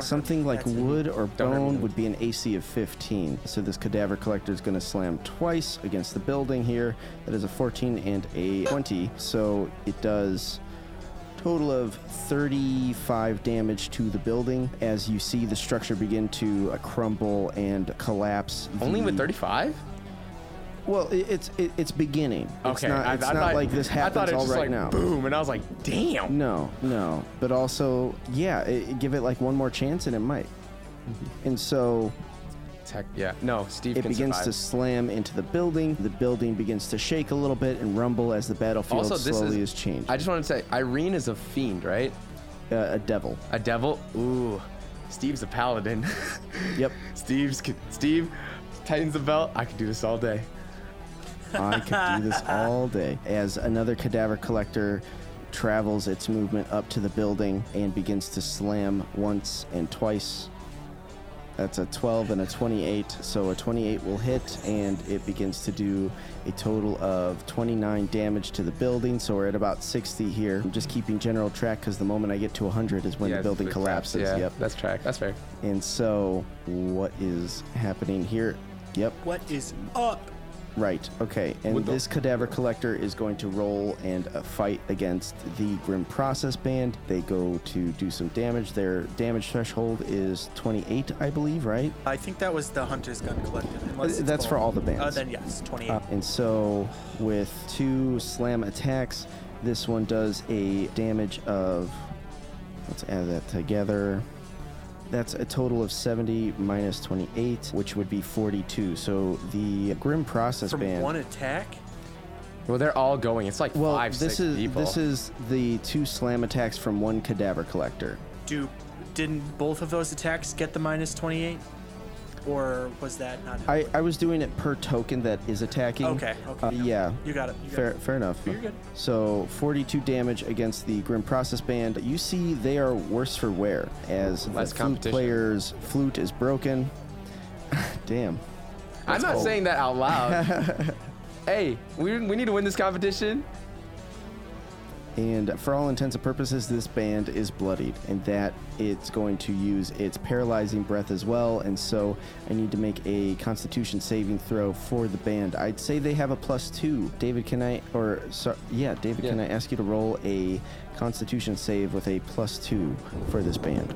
Something like wood or bone would be an AC of 15. So this cadaver collector is going to slam twice against the building here. That is a 14 and a 20. So it does total of 35 damage to the building as you see the structure begin to crumble and collapse. Only The- with 35? Well, it, it's it, it's beginning. It's Okay, not, I- it's I not thought- like this I happens thought it all just right like now. boom, and I was like, damn. No, no. But also, yeah, it, give it like one more chance and it might. And so Tech, yeah. No, Steve it begins to slam into the building. The building begins to shake a little bit and rumble as the battlefield Also, slowly is- is changed. I just want to say, Irene is a fiend, right? uh, a devil. A devil. Ooh, Steve's a paladin. Yep. Steve's Steve tightens the belt. I could do this all day. I could do this all day. As another cadaver collector travels its movement up to the building and begins to slam once and twice. That's a 12 and a 28. So a 28 will hit, and it begins to do a total of 29 damage to the building. So we're at about 60 here. I'm just keeping general track because the moment I get to 100 is when Yeah, the building it collapses. Yeah, Yep. that's track. That's fair. And so what is happening here? Yep. what is up? Right. Okay. And With the- this cadaver collector is going to roll and uh, fight against the Grim Process Band. They go to do some damage. Their damage threshold is 28, I believe. Right. I think that was the Hunter's Gun Collective. Unless Uh, it's that's for all the bands. Uh, then yes, 28. Uh, and so with two slam attacks, this one does a damage of. Let's add that together. That's a total of 70 minus 28, which would be 42. So the Grim Process From Band. one attack? Well, they're all going. It's like Well, five, this six is people. this is the two slam attacks from one cadaver collector. Do didn't both of those attacks get the minus 28? Or was that not? I, I was doing it per token that is attacking. Okay, okay. Uh, yeah. You got it. You got Fair, it. fair enough. You're good. So 42 damage against the Grim Process Band. You see, they are worse for wear as Less the flute player's flute is broken. Damn. I'm not saying that out loud. hey, we, we need to win this competition. And for all intents and purposes, this band is bloodied, and that it's going to use its paralyzing breath as well. And so I need to make a Constitution saving throw for the band. I'd say they have a plus two. David, can I, or sorry, yeah, David, can I ask you to roll a Constitution save with a plus two for this band?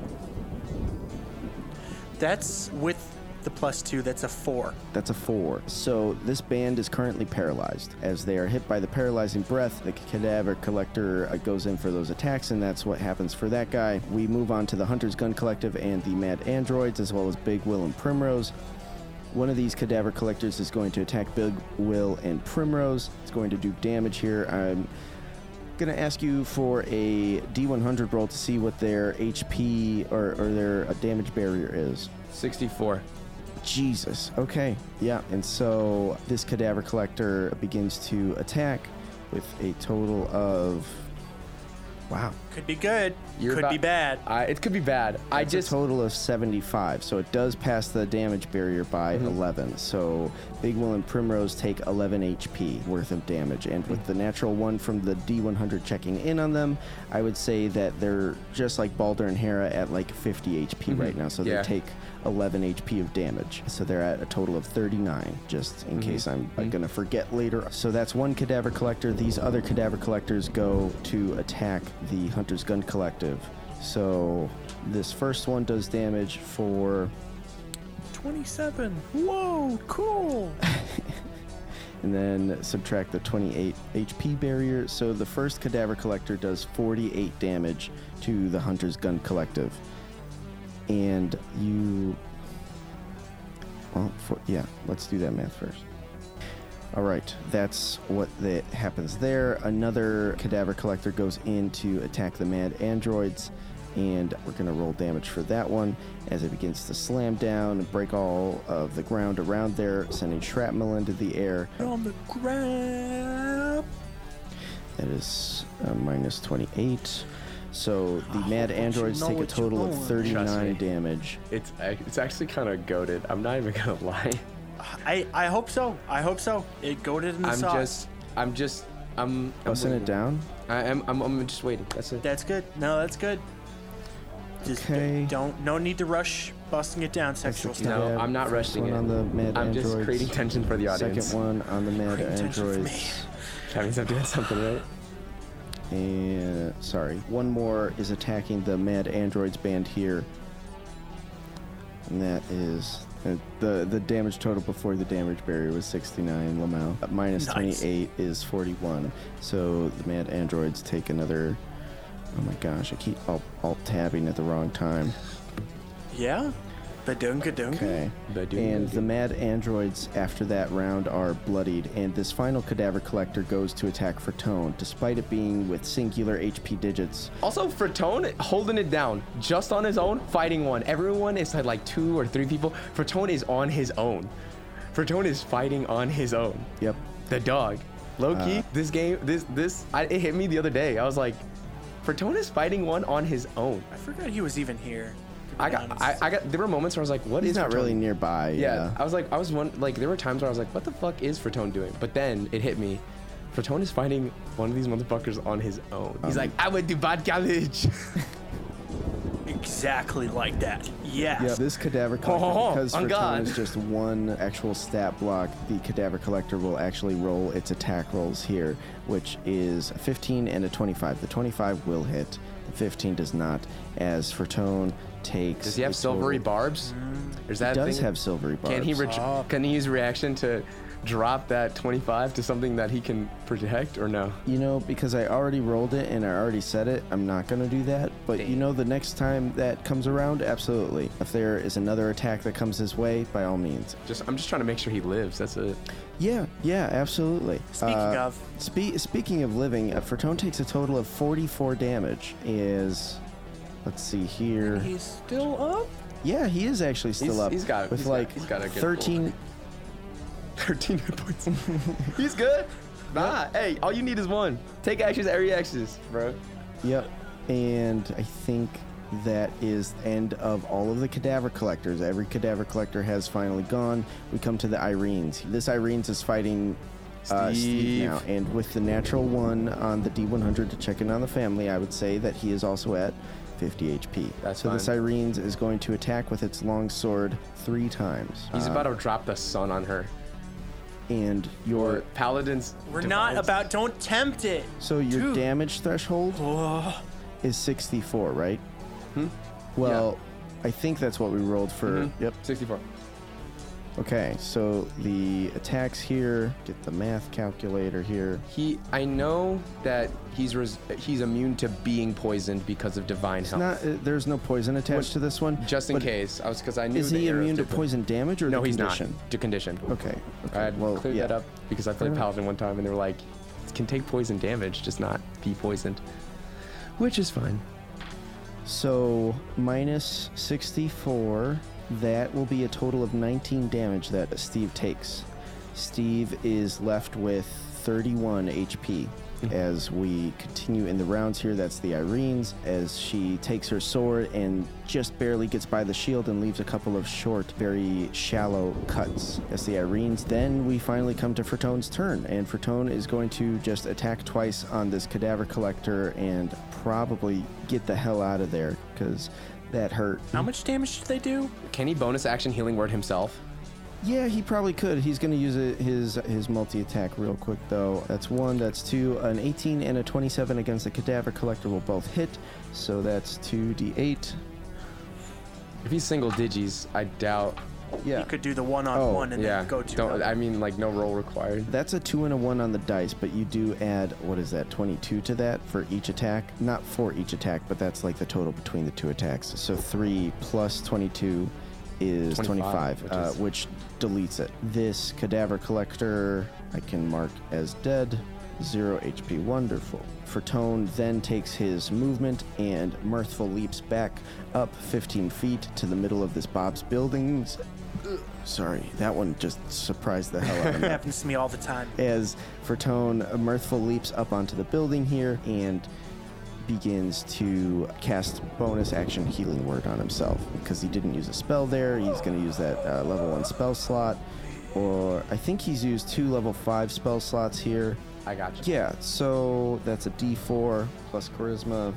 That's with the plus two. That's a four. That's a four. So this band is currently paralyzed. As they are hit by the paralyzing breath, the cadaver collector uh, goes in for those attacks, and that's what happens for that guy. We move on to the Hunter's Gun Collective and the Mad Androids, as well as Big Will and Primrose. One of these cadaver collectors is going to attack Big Will and Primrose. It's going to do damage here. I'm going to ask you for a D100 roll to see what their HP or, or their uh, damage barrier is. 64. Jesus. Okay. Yeah. And so this cadaver collector begins to attack with a total of. Wow. Could be good. You're Could about- be bad. I, it could be bad. I just a total of 75. So it does pass the damage barrier by mm-hmm. 11. So Big Will and Primrose take 11 HP worth of damage. And with the natural one from the D100 checking in on them, I would say that they're just like Balder and Hera at like 50 HP mm-hmm. right now. So Yeah. they take 11 HP of damage. So they're at a total of 39, just in case I'm uh, going to forget later. So that's one cadaver collector. These other cadaver collectors go to attack the Hunter's Gun Collective. So this first one does damage for, 27. Whoa, cool. and then subtract the 28 HP barrier. So the first cadaver collector does 48 damage to the Hunter's Gun Collective. And you. Well, for, yeah, let's do that math first. All right, that's what that happens there. Another cadaver collector goes in to attack the mad androids, and we're gonna roll damage for that one as it begins to slam down and break all of the ground around there, sending shrapnel into the air. On the grab. That is uh, minus 28. So the ah, mad but you androids know take a total of 39 damage. it's it's actually kind of goaded. I'm not even gonna lie. I, I hope so. I hope so. It goaded in the I'm sauce. just I'm just I'm. I'm Busting it down. I am I'm, I'm just waiting. That's it. That's good. No, that's good. Just d- Okay. don't no need to rush busting it down. Sexual Extra stuff. No, I'm not first rushing one it. on the mad I'm androids. just creating tension for the audience. Second one on the mad Creating tension for me. androids. That means I'm doing something right. And sorry, one more is attacking the Mad Androids band here, and that is uh, the the damage total before the damage barrier was 69. Lamau Uh, minus Nice. 28 is 41. So the Mad Androids take another. Oh my gosh, I keep alt, alt tabbing at the wrong time. Yeah. Badunga dunga. Okay. Badoo. And the mad androids after that round are bloodied, and this final cadaver collector goes to attack for Tone, despite it being with singular HP digits. Also, for Tone, holding it down just on his own, fighting one. Everyone is like, like two or three people. For Tone is on his own. For Tone is fighting on his own. Yep. The dog. Low Uh. key, this game, this, this, I, it hit me the other day. I was like, Fertone is fighting one on his own. I forgot he was even here. To be I got. I, I got, there were moments where I was like, what is He's not Fertone? really nearby. Yeah, Yeah. I was like, I was one, like, there were times where I was like, what the fuck is Fertone doing? But then it hit me. Fertone is fighting one of these motherfuckers on his own. He's Um, like, I went to bad college. exactly like that. Yes. Yeah, this cadaver collector, Ho, ho, ho, because on God. Is just one actual stat block, the cadaver collector will actually roll its attack rolls here, which is a 15 and a 25. The 25 will hit, the 15 does not, as Fertone takes. Does he have silvery total- barbs? Or is that He does thing? have silvery barbs. Can he ret- can he use reaction to drop that 25 to something that he can protect or no? You know, because I already rolled it and I already said it, I'm not going to do that. But you know, the next time that comes around, absolutely. If there is another attack that comes his way, by all means. Just I'm just trying to make sure he lives. That's it. Yeah, yeah, absolutely. Speaking Uh, of, Spe- speaking of living, uh, Fertone takes a total of 44 damage. Is let's see here. he's still up. Yeah, he is actually still He's- up. he's got- with he's got- like he's got a good 13. 13 hit points. He's good. Nah, hey, all you need is one. Take actions, every actions, bro. Yep. And I think that is the end of all of the cadaver collectors. Every cadaver collector has finally gone. We come to the Erinyes. This Erinyes is fighting uh, Steve Steve. now. And with the natural one on the D100 to check in on the family, I would say that he is also at 50 HP. That's so this fine. Erinyes is going to attack with its long sword three times. He's Uh, about to drop the sun on her. and Or your paladins. We're not divides- about. Don't tempt it. so your Dude. damage threshold Oh, is 64, right? Hmm? Well, I think that's what we rolled for. Mhm. Yep. 64. Okay, so the attacks here. Get the math calculator here. He, I know that he's res- he's immune to being poisoned because of divine It's health. not. Uh, there's no poison attached to this one. Just in case, I was because I knew. Is he immune to poison damage or No, he's condition? not. To condition. Okay. okay. I had well, cleared yeah. that up because I played enough. Paladin one time and they were like, it can take poison damage, just not be poisoned. Which is fine. So minus 64, that will be a total of 19 damage that Steve takes. Steve is left with 31 HP. Mm-hmm. As we continue in the rounds here, that's the Irene's, as she takes her sword and just barely gets by the shield and leaves a couple of short, very shallow cuts. That's the Irene's. Then we finally come to Fertone's turn, and Fertone is going to just attack twice on this cadaver collector and probably get the hell out of there because that hurt. How much damage did they do? Can he bonus action healing word himself? Yeah, he probably could. He's going to use it, his his multi attack real quick though. That's one. That's two. An 18 and a 27 against the cadaver collector will both hit. So that's two d8. If he's single digis, I doubt. Yeah, You could do the one on one and yeah. then go to. Don't, I mean, like no roll required. that's a two and a one on the dice, but you do add what is that? 22 to that for each attack. Not for each attack, but that's like the total between the two attacks. So three plus 22 is 25, 25, which uh, is- which deletes it. This cadaver collector I can mark as dead. Zero HP. Wonderful. Fertone then takes his movement and mirthful leaps back up 15 feet to the middle of this Bob's buildings. Ugh, Sorry, that one just surprised the hell out of me It happens to me all the time. as Fertone Mirthful leaps up onto the building here and begins to cast bonus action healing word on himself because he didn't use a spell there. He's going to use that uh, level one spell slot, or I think he's used two level five spell slots here. I got you. Yeah, so that's a D4 plus charisma,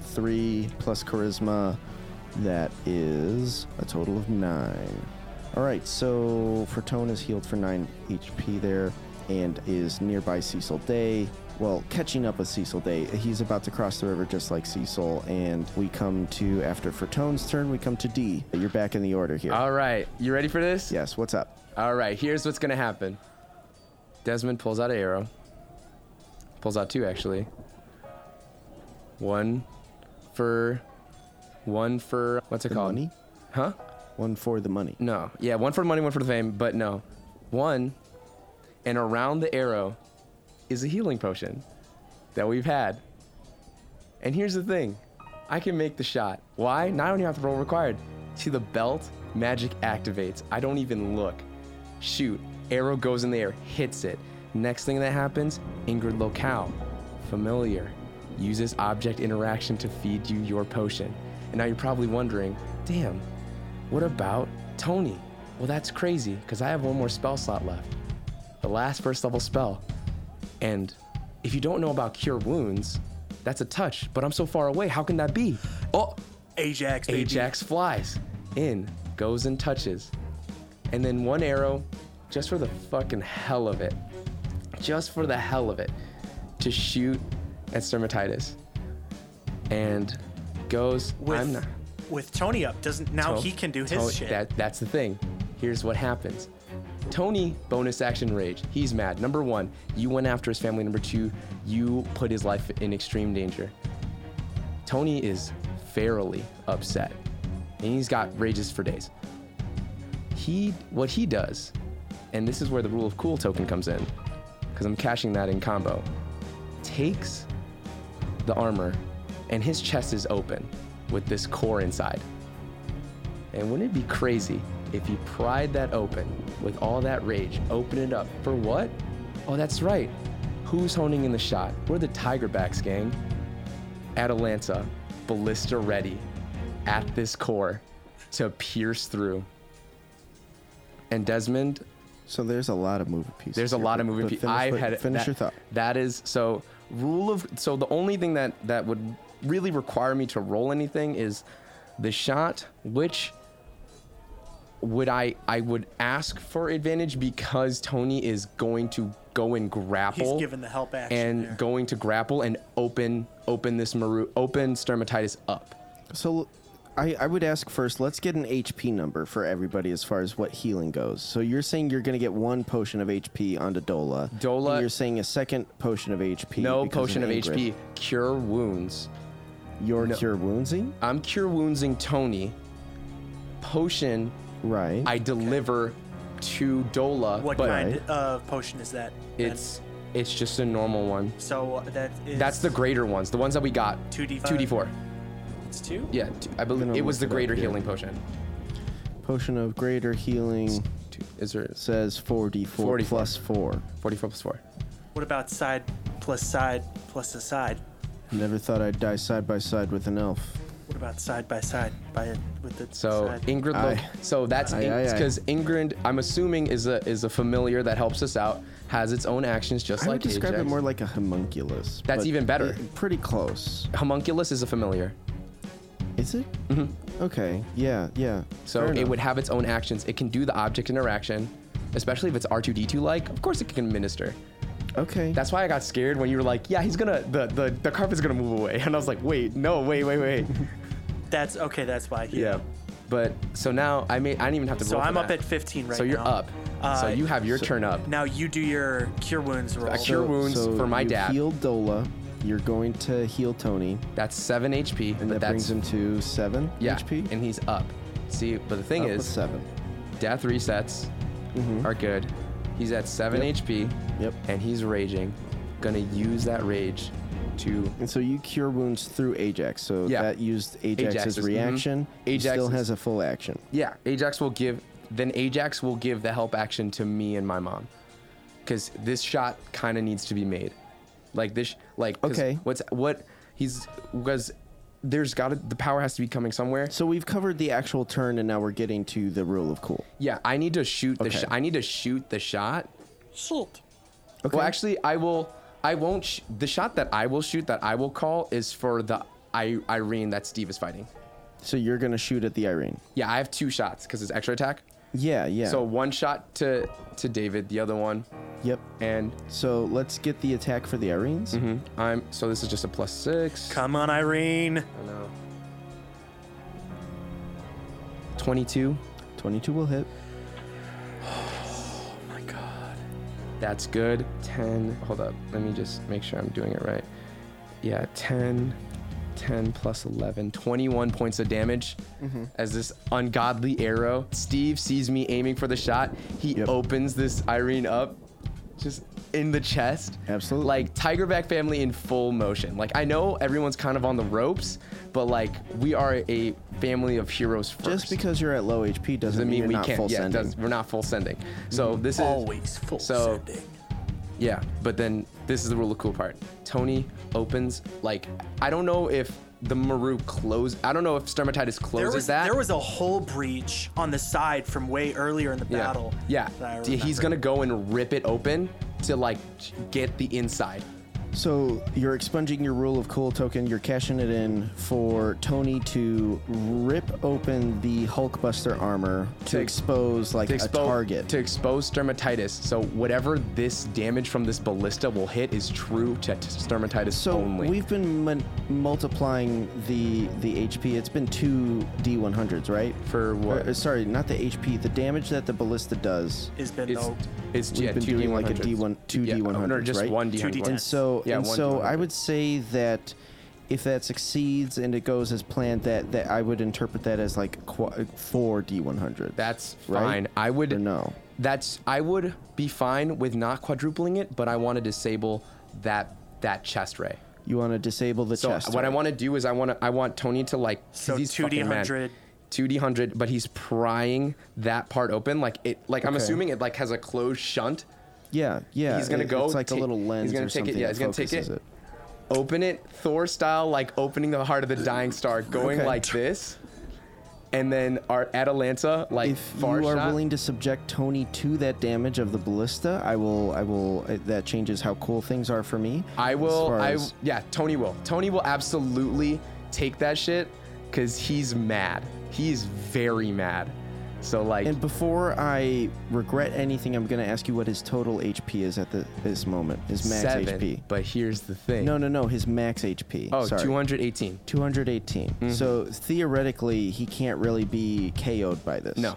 three plus charisma. That is a total of nine. All right, so Fertone is healed for nine HP there and is nearby Cecil Day. Well, catching up with Cecil Day. He's about to cross the river just like Cecil, and we come to, after Fertone's turn, we come to D. You're back in the order here. All right, you ready for this? yes, what's up? All right, here's what's gonna happen. Desmond pulls out an arrow. Pulls out two actually. One for one for what's it The called? money? Huh? One for the money. No. Yeah, one for the money, one for the fame, but no. One and around the arrow is a healing potion that we've had. And here's the thing. I can make the shot. Why? Not only have to roll required. See the belt? Magic activates. I don't even look. Shoot. Arrow goes in the air, hits it. Next thing that happens, Ingrid Locale. Familiar. Uses object interaction to feed you your potion. And now you're probably wondering, damn, what about Tony? Well, that's crazy, because I have one more spell slot left. The last first level spell. And if you don't know about Cure Wounds, that's a touch, but I'm so far away. How can that be? Oh, Ajax, baby. Ajax flies in, goes and touches. And then one arrow, just for the fucking hell of it, just for the hell of it, to shoot at Sturmatitis. And goes, With, I'm not. With Tony up, doesn't now he can do his To- shit. That, that's the thing. Here's what happens. Tony, bonus action rage. He's mad. Number one, you went after his family. Number two, you put his life in extreme danger. Tony is fairly upset. And he's got rages for days. He what he does, and this is where the rule of cool token comes in, because I'm cashing that in combo, takes the armor and his chest is open with this core inside. And wouldn't it be crazy if you pried that open with all that rage, open it up for what? Oh, that's right. Who's honing in the shot? We're the Tigerbacks gang. Atalanta, ballista ready at this core to pierce through. And Desmond, So there's a lot of moving pieces. there's a here, lot of moving pieces. I've had finish that, your thought. That is so rule of so the only thing that that would really require me to roll anything is the shot, which would I I would ask for advantage because Tony is going to go and grapple. He's given the help action and there. going to grapple and open open this maru open sturmatitis up. So I, I would ask first, let's get an HP number for everybody as far as what healing goes. So you're saying you're going to get one potion of HP onto Dola. Dola- and you're saying a second potion of HP. No because potion of Ingrid. HP. Cure wounds. You're cure woundsing? I'm cure woundsing Tony. Potion Right. I deliver to Dola, What but kind of potion is that? then? it's it's just a normal one. so uh, that is That's the greater ones, the ones that we got. 2d5? 2d4. It's two. Yeah, t- I believe gonna it was the it up greater here. healing potion. potion of greater healing Two, is there says 4d4 44. plus 4. 44 plus 4? What about side plus side plus a side? Never thought I'd die side by side with an elf. What about side by side by it with the So side? Ingrid, Aye. look, so that's Aye, aye, aye. because Ingrid, I'm assuming is a is a familiar that helps us out, has its own actions just I like would describe Ajax. it more like a homunculus. That's but even better. it- pretty close. Homunculus is a familiar, Is it? Mm-hmm. Okay. Yeah. Yeah. so Fair it enough. would have its own actions. It can do the object interaction, especially if it's R2D2 like. Of course, it can minister. Okay. That's why I got scared when you were like, "Yeah, he's gonna the the the carpet's gonna move away," and I was like, "Wait, no, wait, wait, wait." That's okay. That's why. He, yeah, but so now I may I didn't even have to. So roll for I'm up that. at 15 right now. So you're now. up. so Uh, you have your turn up. Now you do your cure wounds roll. A cure wounds for my you dad. Heal Dola. You're going to heal Tony, That's seven HP, and that brings him to seven yeah, HP. and he's up. See, but the thing Up is, seven. death resets are good. He's at seven Yep. HP, Yep. and he's raging. Gonna use that rage to And so you cure wounds through Ajax. So Yeah. that used Ajax's Ajax is- mhm. reaction. He Ajax still is- has a full action. Yeah, Ajax will give. Then Ajax will give the help action to me and my mom, because this shot kind of needs to be made. Like this, like 'cause Okay. What's what he's because there's got to the power has to be coming somewhere. So we've covered the actual turn, and now we're getting to the rule of cool. Yeah, I need to shoot the. Okay. Sh- I need to shoot the shot. Shoot. Okay. Well, actually, I will. I won't. Sh- the shot that I will shoot that I will call is for the I- Irene that Steve is fighting. So you're gonna shoot at the Irene. Yeah, I have two shots because it's extra attack. Yeah. Yeah. So one shot to to David, the other one, Yep. and So let's get the attack for the Erinyes. Mm-hmm. I'm. So this is just a plus six. Come on, Irene. I know. Twenty-two. 22 will hit. That's good. 10. Hold up. Let me just make sure I'm doing it right. Yeah, 10. 10 plus 11. 21 points of damage mm-hmm. as this ungodly arrow. Steve sees me aiming for the shot. He Yep. opens this Irene up just in the chest. Absolutely. Like Tigerback family in full motion. Like I know everyone's kind of on the ropes, but like we are a family of heroes first. Just because you're at low HP doesn't, doesn't mean, mean you're we not can't. full Yeah, sending. does, we're not full sending. So mm-hmm. this is Always full so- sending. yeah, but then this is the real cool part. Tony opens like I don't know if the Maru close. I don't know if Sturmatitis closes There was that. there was a whole breach on the side from way earlier in the yeah. battle. Yeah, that I D- he's gonna go and rip it open to like get the inside. So you're expunging your rule of cool token. You're cashing it in for Tony to rip open the Hulkbuster armor to, To- expose like To a target. to expose Sturmatitis. So whatever this damage from this ballista will hit is true to t- Sturmatitis so only. we've been mun- multiplying the the HP. It's been two D100s, right? For what? Or, uh, sorry, not the HP. The damage that the ballista does. Has been it's no, it's We've yeah, been two doing like a D100s. D1 two yeah, D100s, or just right? one Two D100. D10s. And so, Yeah, and so I D100. would say that if that succeeds and it goes as planned, that that I would interpret that as like qu- four D100. That's Right? fine. I would Or no? That's I would be fine with not quadrupling it, but I want to disable that that chest ray. You want to disable the So chest. what I right? want to do is I want to I want Tony to like 'cause So he's 2D fucking mad. 100. 2D hundred, but he's prying that part open like it like I'm assuming it like has a closed shunt. Yeah, yeah. He's gonna it- go It's like ta- a little lens he's gonna or take it- something. yeah, he's gonna take focuses it. Open it Thor style, like opening the heart of the dying star, going Okay. like this, and then our Atalanta like. If far you are shot. willing to subject Tony to that damage of the ballista, I will. I will. uh, That changes how cool things are for me. I will. I as- yeah. Tony will. Tony will absolutely take that shit because he's mad. He's very mad. So like, And before I regret anything, I'm going to ask you what his total HP is at the, this moment. His max seven. HP. But here's the thing. No, no, no. His max HP. Oh, Sorry. 218. 218. Mm-hmm. So theoretically, he can't really be KO'd by this. No.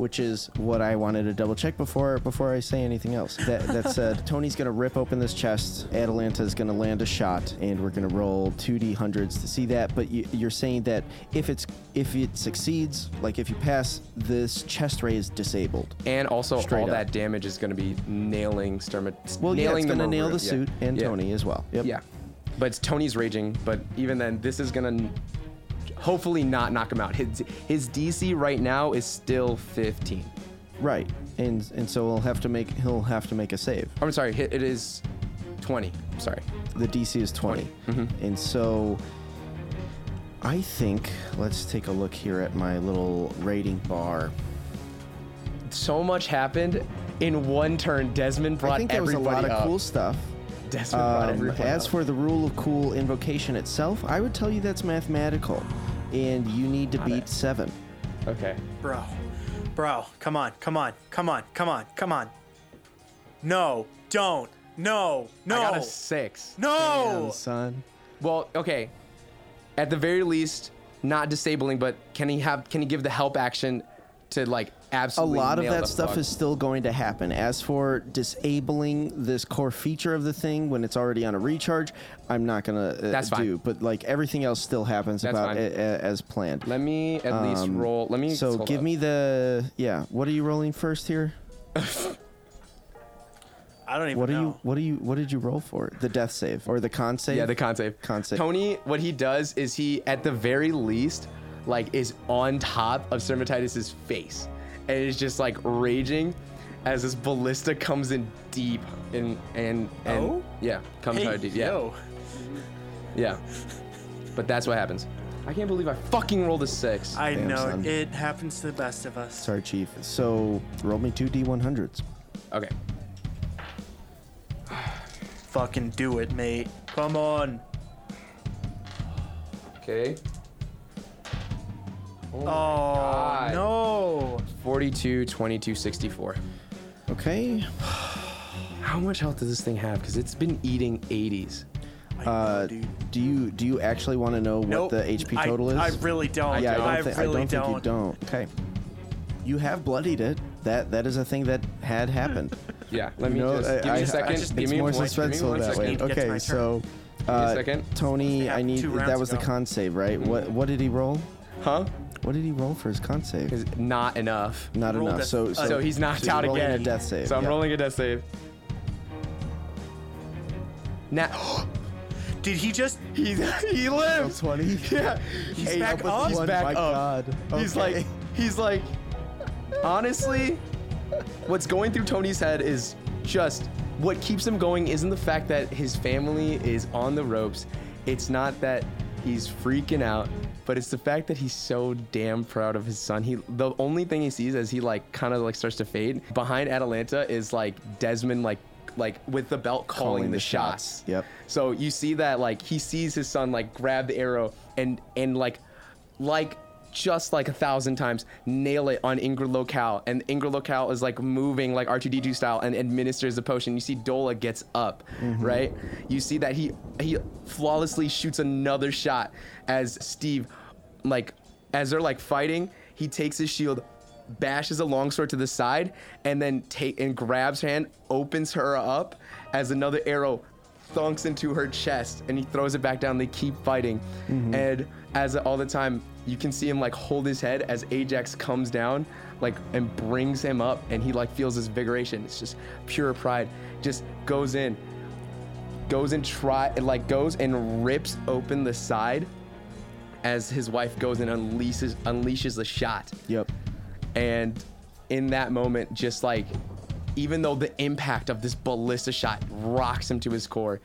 Which is what I wanted to double check before before I say anything else. That, that said, Tony's gonna rip open this chest. Atalanta's gonna land a shot, and we're gonna roll 2d hundreds to see that. But you, you're saying that if it's if it succeeds, like if you pass, this chest ray is disabled. And also, Straight all up. that damage is going to be nailing Sturma. Well, yeah, nailing it's gonna nail the yeah. suit and Yeah. Tony as well. Yep. Yeah. But Tony's raging, but even then, this is going to hopefully not knock him out. His, his DC right now is still 15. Right. And and so he'll have to make he'll have to make a save. I'm sorry, it is 20. I'm Sorry. The DC is 20. Mm-hmm. And so I think let's take a look here at my little rating bar. So much happened in one turn. Desmond brought I think there was a lot of cool stuff. Desmond Um, as for the rule of cool invocation itself, I would tell you that's mathematical. And you need to beat it. seven. Okay. Bro. Bro, come on, come on, come on, come on, come on. No, don't. No, no. I got a six. no. Damn, son. Well, okay. At the very least, not disabling, but can he have? Can he give the help action to like A lot of that stuff fuck? is still going to happen. As for disabling this core feature of the thing when it's already on a recharge, I'm not gonna uh, That's fine. do. But like everything else still happens That's about fine. a, a- as planned. Let me at least Um, roll. Let me. So give up. me the yeah. What are you rolling first here? I don't even What are you? What are you? What did you roll for? The death save or the con save? Yeah, the con save. Con save. Tony, what he does is he, at the very least, like is on top of Cervatitis's face, and is just like raging as this ballista comes in deep and and and Oh? yeah, comes Hey, hard deep. Yeah, yo. yeah. But that's what happens. I can't believe I fucking rolled a six. I Damn, know son. it happens to the best of us. Sorry, Chief. So roll me two d100s. okay. Fucking do it, mate. Come on. Okay. Oh, God. no. 42, 22, 64. Okay. How much health does this thing have? Because it's been eating 80s. Uh, do you do you actually want to know Nope. what the HP I- total is? I really don't. yeah, I don't, I thi- really I don't, think you don't. Okay. You have bloodied it. That that is a thing that had happened. Yeah, let me know, just I- give me I- a I second. just- give it's me more one, give me suspenseful one that second. way. Need to get to Okay, so uh, second. Tony, I need two that was the ago. con save, right? What what did he roll? Huh? What did he roll for his con save? Is not enough. Not rolled enough. a- So, uh, so So he's knocked you're out rolling again. A death save. So I'm yeah. rolling a death save. Now Did he just? he's he lives. Twenty. Yeah, He's back up? He's One, back my up. God. He's Okay. like he's like honestly, what's going through Tony's head is just what keeps him going isn't the fact that his family is on the ropes. It's not that he's freaking out, but it's the fact that he's so damn proud of his son. He the only thing he sees as he like kind of like starts to fade behind Atalanta is like Desmond like like with the belt calling, Calling the, the shots. shots. Yep. So you see that like he sees his son like grab the arrow and and like like just like a thousand times nail it on Ingrid Locale and Ingrid Locale is like moving like R2D2 style and administers the potion. You see Dola gets up, mm-hmm. right? You see that he he flawlessly shoots another shot as Steve like as they're like fighting, he takes his shield bashes a longsword to the side and then take and grabs her hand, opens her up as another arrow thunks into her chest and he throws it back down. They keep fighting. Mm-hmm. And as all the time, you can see him like hold his head as Ajax comes down, like and brings him up and he like feels his vigoration. It's just pure pride. Just goes in, goes and try like goes and rips open the side as his wife goes and unleashes unleashes the shot Yep. and in that moment just like even though the impact of this ballista shot rocks him to his core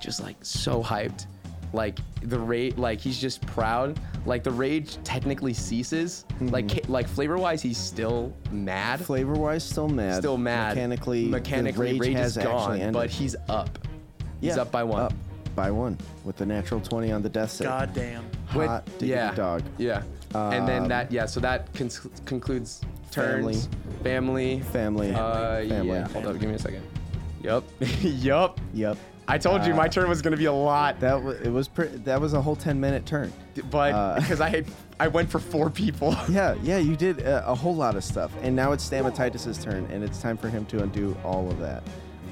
just like so hyped like the rage like he's just proud like the rage technically ceases mm-hmm. like ca- like flavor wise he's still mad Flavor wise, still mad. still mad Mechanically, mechanically the rage, rage has actually gone ended. but he's up he's Yeah, up by one Up by one with the natural twenty on the death save. God damn. When- hot diggity yeah. dog. Yeah. and then Um, that yeah, so that cons- concludes turns. Family. Family. Uh, Family. yeah. Hold up, give me a second. Yup. yup. Yep. I told you my turn was gonna be a lot, That was it was pre- that was a whole 10 minute turn. but uh, because I had I went for four people. Yeah, yeah, you did uh, a whole lot of stuff, and now it's Stamatitis' turn, and it's time for him to undo all of that.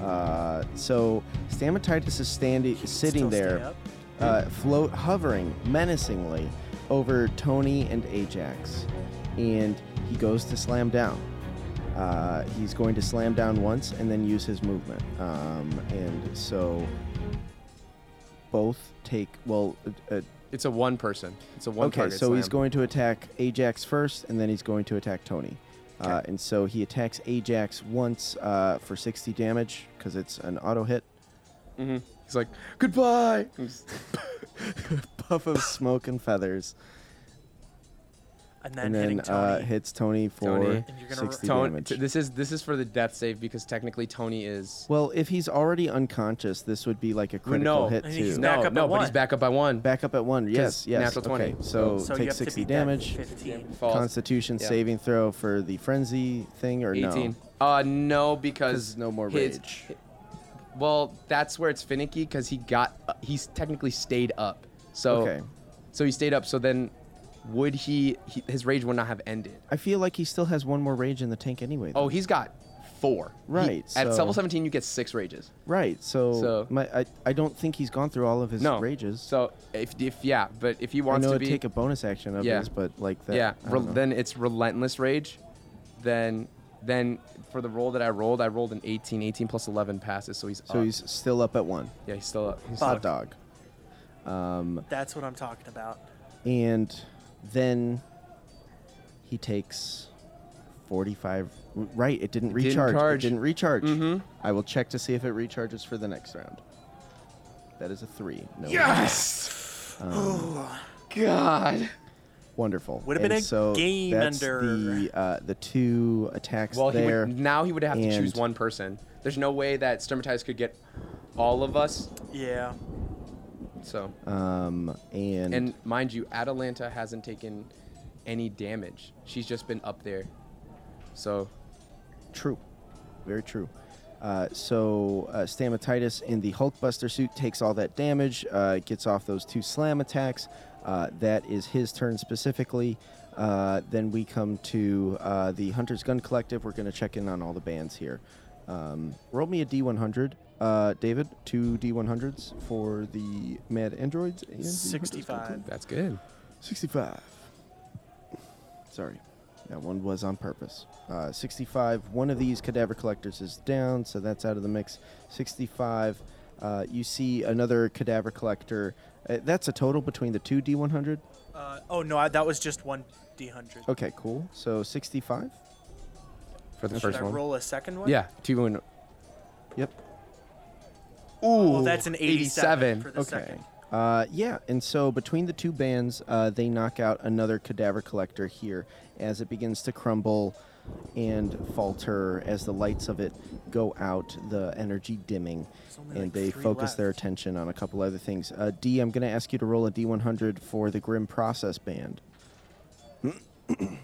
Uh, so Stamatitis is standing, sitting still stay there, up? Uh, float, hovering menacingly over Tony and Ajax, and he goes to slam down. Uh, he's going to slam down once and then use his movement, um, and so both take well. Uh, uh, It's a one person. It's a one okay, so he's going to attack Ajax first, and then he's going to attack Tony. Uh, and so he attacks Ajax once uh, for 60 damage because it's an auto hit. He's like, goodbye. Puff of smoke and feathers, And then, and then hitting uh, Tony. hits Tony for Tony. And you're gonna 60 Tony, damage. t- this is this is for the death save because technically Tony is. well, if he's already unconscious, this would be like a critical no. hit And too. he's No, back up no, at but he's back up by one. Back up at one. Yes, yes. natural 20. Okay, so, so take 60 damage. 15. Falls. Constitution Yeah. saving throw for the frenzy thing or 18. no? Uh, no, because no more his- rage. Well, that's where it's finicky because he got he's technically stayed up. So Okay. so he stayed up. So then, would he, he his rage would not have ended? I feel like he still has one more rage in the tank anyway. Oh, he's got four. He- Right, at level 17, you get six rages. right. So, So- my, I, I don't think he's gone through all of his No rages. So if if yeah, but if he wants to be take a bonus action of Yeah. his, but like that. yeah, re- then it's relentless rage. Then then for the roll that I rolled, I rolled an 18. 18 plus 11 passes, so he's so up. he's still up at one. yeah, he's still up. He's still Hot up. dog. Um, That's what I'm talking about. and then he takes 45 right it didn't It didn't recharge charge. it didn't recharge Mhm. i will check to see if it recharges for the next round that is a three no Yes. Oh god. Wonderful Would've been And a so game that's ender. the uh, the two attacks Well, he there would, now he would have to choose and- one person. There's no way that Stamatitis could get all of us. Yeah. So, um and, and mind you, Atalanta hasn't taken any damage. She's just been up there. So, True. Very true. Uh, so uh, Stamatitis in the Hulkbuster suit takes all that damage, uh, gets off those two slam attacks. Uh, that is his turn specifically. Uh, then we come to uh, the Hunter's Gun Collective. We're going to check in on all the bands here. Um, roll me a D100. Uh, David, two D100s for the Mad Androids. And the Hunter's Gun 65. Collective. that's good. 65. Sorry. That one was on purpose. Uh, 65. One of these cadaver collectors is down, so that's out of the mix. 65. Uh, you see another cadaver collector. Uh, that's a total between the two D100. Uh, oh no, I, that was just one D100. Okay, cool. So 65. For the Should first I one. roll a second one? Yeah, two and Yep. Ooh, Oh, that's an 87, 87. for the Okay. second. Uh, yeah, and so between the two bands, uh, they knock out another cadaver collector here as it begins to crumble and falter as the lights of it go out, the energy dimming, and like they three focus their attention on a couple other things. Uh, D, I'm going to ask you to roll a D100 for the Grim Process Band.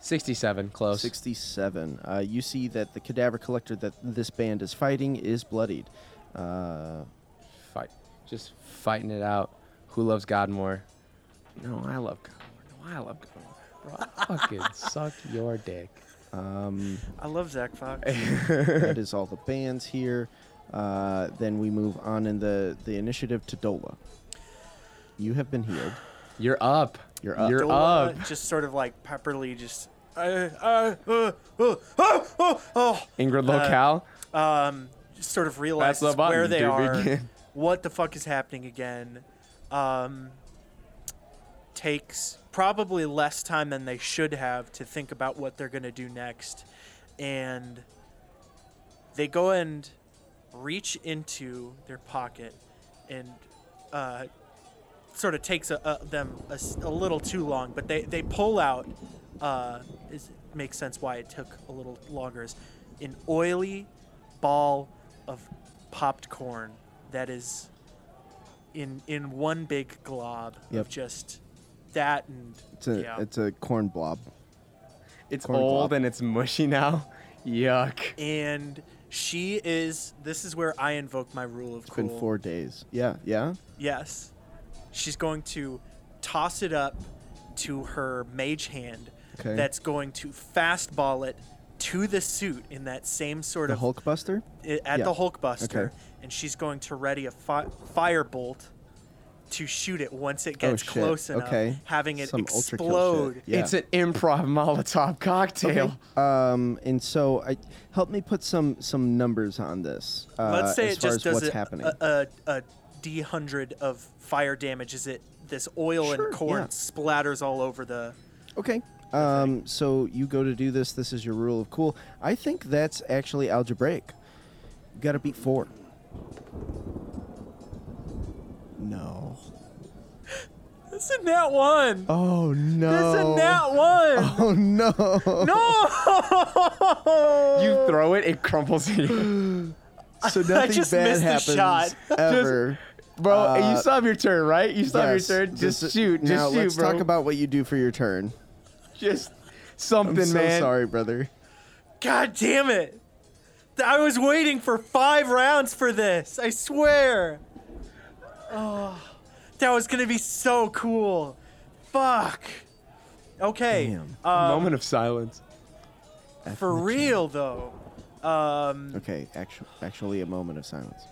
67, close. 67. Uh, you see that the cadaver collector that this band is fighting is bloodied. Uh, Fight. Just fighting it out. Who loves God more? No, I love God more. No, I love God more. Bro, I fucking suck your dick. Um, I love Zach Fox. that is all the bands here. Uh, then we move on in the, the initiative to Dola. You have been healed. You're up. You're up. You're Dola up. just sort of like pepperly, just. Uh, uh, uh, uh, oh, oh, oh. Ingrid Uh, um, just sort of realizes the button where they are, begin. what the fuck is happening again. Um, takes probably less time than they should have to think about what they're gonna do next, and they go and reach into their pocket and uh, sort of takes a, a, them a, a little too long, but they, they pull out, uh, is, makes sense why it took a little longer, is an oily ball of popped corn that is in in one big glob Yep. of just that and It's a yeah. it's a corn blob. It's Corn old blob. and it's mushy now. Yuck. and she is. This is where I invoke my rule of It's cool. been four days. Yeah, yeah. Yes. She's going to toss it up to her mage hand. Okay. That's going to fastball it to the suit in that same sort The of Hulkbuster. i- at Yeah. the Hulkbuster, Okay. and she's going to ready a fi- firebolt to shoot it once it Oh, gets shit. close enough, Okay. having it Some explode. Yeah. It's an improv Molotov cocktail. Um, and so I help me put some some numbers on this. Uh, Let's say as it far just as does what's a, happening. a, a, a D hundred of fire damage. Is it this oil Sure, and corn yeah. splatters all over the? Okay. Um, so you go to do this. This is your rule of cool. I think that's actually algebraic. You got to beat four. No. This is nat one. Oh no. This is nat one. Oh no. No. You throw it, it crumbles in you. So nothing just bad missed the happens shot. ever. Bro, Uh, you still have your turn, right? You still Yes, have your turn. Just shoot. Just now shoot, let's bro. talk about what you do for your turn. just something, I'm so man. sorry, brother. God damn it. I was waiting for five rounds for this. I swear. Oh, that was gonna be so cool. Fuck. Okay. Damn. Um, Moment of silence. for real though. Um, Okay, actually, actually, a moment of silence.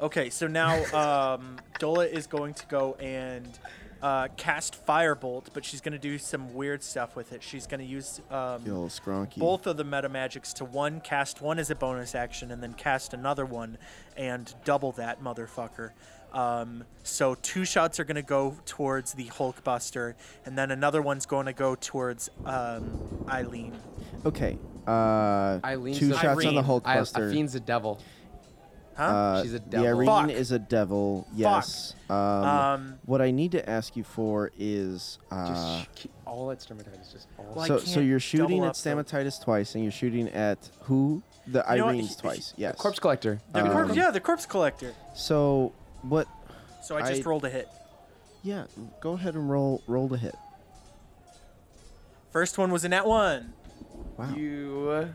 okay, so now um, Dola is going to go and uh, cast Firebolt, but she's going to do some weird stuff with it. She's going to use um, You little both of the meta magics to one cast one as a bonus action and then cast another one and double that motherfucker. Um, so two shots are going to go towards the Hulkbuster, and then another one's going to go towards um, Eileen. Okay. Uh, Eileen's two the- shots on the Irene. I, Hulkbuster. Fiend's a devil. Huh? Uh, She's a The devil. Irene Fuck. is a devil. Yes. Um, Um, what I need to ask you for is uh, Just sh- all at stamatitis. Just all. Well, so so you're shooting at up, though. stamatitis twice, and you're shooting at who? The You know what? Irene's He- twice. Yes. Corpse collector. The Um, corpse, yeah, the corpse collector. So what? So I just I- rolled a hit. Yeah. Go ahead and roll roll the hit. First one was a nat one. Wow. You. uh,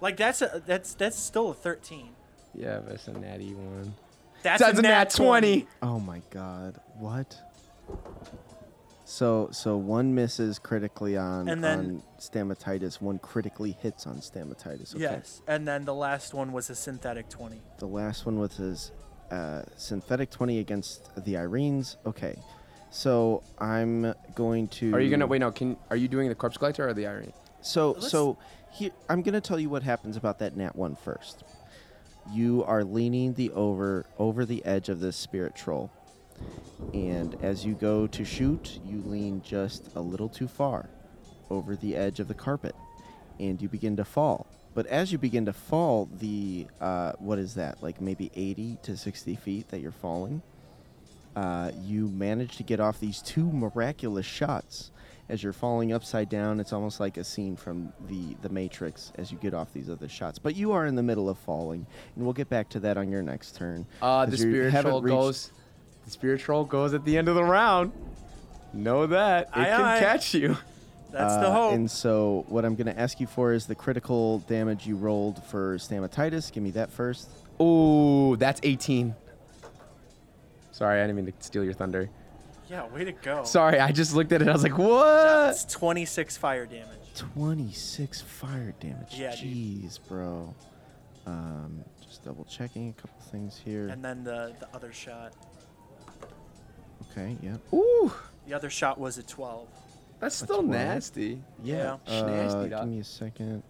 Like that's a that's that's still a thirteen. Yeah, that's a natty one. That's, That's a nat 20. Oh my god. What? So so one misses critically on And then- on stamatitis, one critically hits on stamatitis. Okay. Yes, and then the last one was a synthetic twenty. The last one was his uh, synthetic 20 against the Erinyes. Okay. So I'm going to Are you gonna wait? No, can are you doing the corpse collector or the irony? So Let's- so here I'm gonna tell you what happens about that nat one first. You are leaning the over over the edge of this spirit troll. And as you go to shoot, you lean just a little too far over the edge of the carpet, and you begin to fall. But as you begin to fall, the uh, what is that? Like maybe 80 to 60 feet that you're falling. Uh, you manage to get off these two miraculous shots as you're falling upside down. It's almost like a scene from the the Matrix as you get off these other shots. But you are in the middle of falling, and we'll get back to that on your next turn. Uh, the 'cause spirit troll goes. The spirit troll goes at the end of the round. Know that it Aye, can aye. catch you. That's the Uh, hope. And so, what I'm going to ask you for is the critical damage you rolled for stamatitis. Give me that first. Ooh, that's 18. Sorry, I didn't mean to steal your thunder. Yeah, way to go. Sorry, I just looked at it. I was like, what? That's twenty six fire damage. 26 fire damage. Yeah, dude. Jeez, bro. Um, just double checking a couple things here. And then the the other shot. okay, yeah. Ooh, The other shot was a twelve. that's still 12. nasty. Yeah. Yeah. Uh, Nasty, give me a second.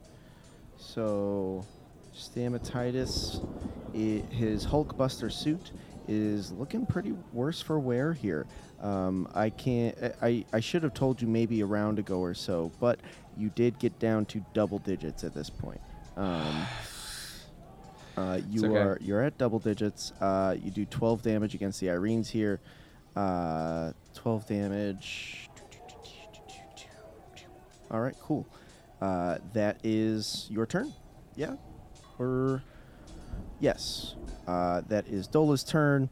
So, stamatitis, i his Hulkbuster suit is looking pretty worse for wear here. Um, I can't. I, I should have told you maybe a round ago or so, but you did get down to double digits at this point. Um, uh, you okay. are you're at double digits. Uh, you do 12 damage against the Erinyes here. Uh, 12 damage. All right, cool. Uh, that is your turn. Yeah. Or yes, uh, that is Dola's turn,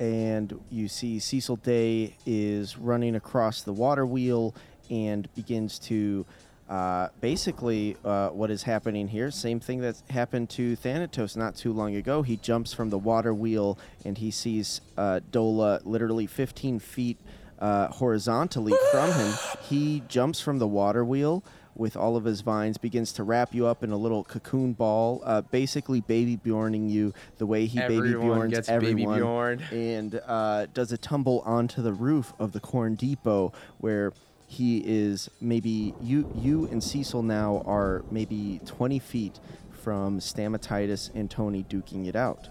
and you see Cecil Day is running across the water wheel and begins to. Uh, basically, uh, what is happening here, same thing that happened to Thanatos not too long ago. He jumps from the water wheel and he sees uh, Dola literally 15 feet uh, horizontally from him. He jumps from the water wheel with all of his vines, begins to wrap you up in a little cocoon ball, uh, basically baby Bjorning you the way he baby Everyone Bjorns gets baby everyone, Bjorned. and uh, does a tumble onto the roof of the Corn Depot where he is maybe you you and Cecil now are maybe 20 feet from Stamatitis and Tony duking it out.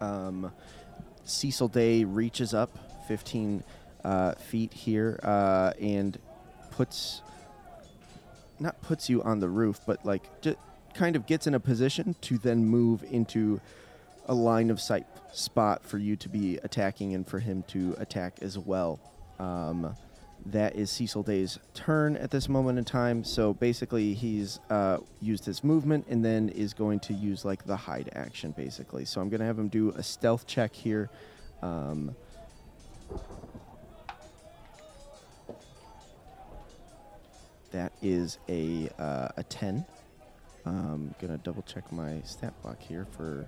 Um, Cecil Day reaches up 15 uh, feet here uh, and puts not puts you on the roof, but like just kind of gets in a position to then move into a line of sight spot for you to be attacking and for him to attack as well. Um, that is Cecil Day's turn at this moment in time. So basically, he's uh, used his movement and then is going to use like the hide action, basically. So I'm going to have him do a stealth check here. Um, that is a uh, a ten. I'm gonna double check my stat block here for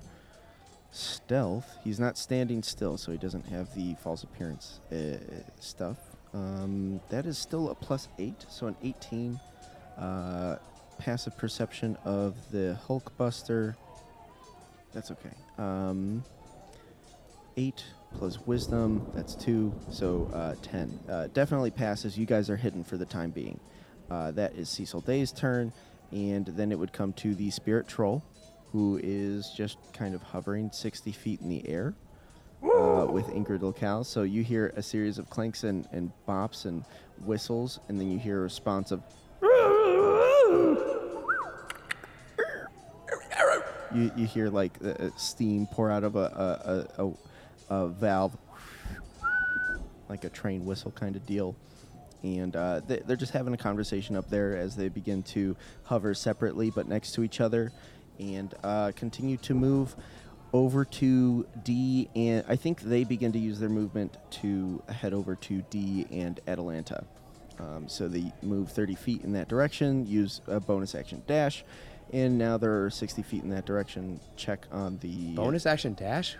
stealth. He's not standing still, so he doesn't have the false appearance uh, stuff. Um, that is still a plus eight, so an 18. Uh, passive perception of the Hulkbuster. That's okay. Um, eight plus wisdom. That's two, so uh, ten. Uh, definitely passes. You guys are hidden for the time being. Uh, that is Cecil Day's turn, and then it would come to the Spirit Troll, who is just kind of hovering 60 feet in the air uh, with Ingrid Locale. So you hear a series of clanks and, and bops and whistles, and then you hear a response of. You, you hear like uh, steam pour out of a, a, a, a, a valve, like a train whistle kind of deal. And uh, they, they're just having a conversation up there as they begin to hover separately but next to each other and uh, continue to move over to D. And I think they begin to use their movement to head over to D and Atalanta. Um, so they move 30 feet in that direction, use a bonus action dash, and now they're 60 feet in that direction. Check on the Bonus action dash?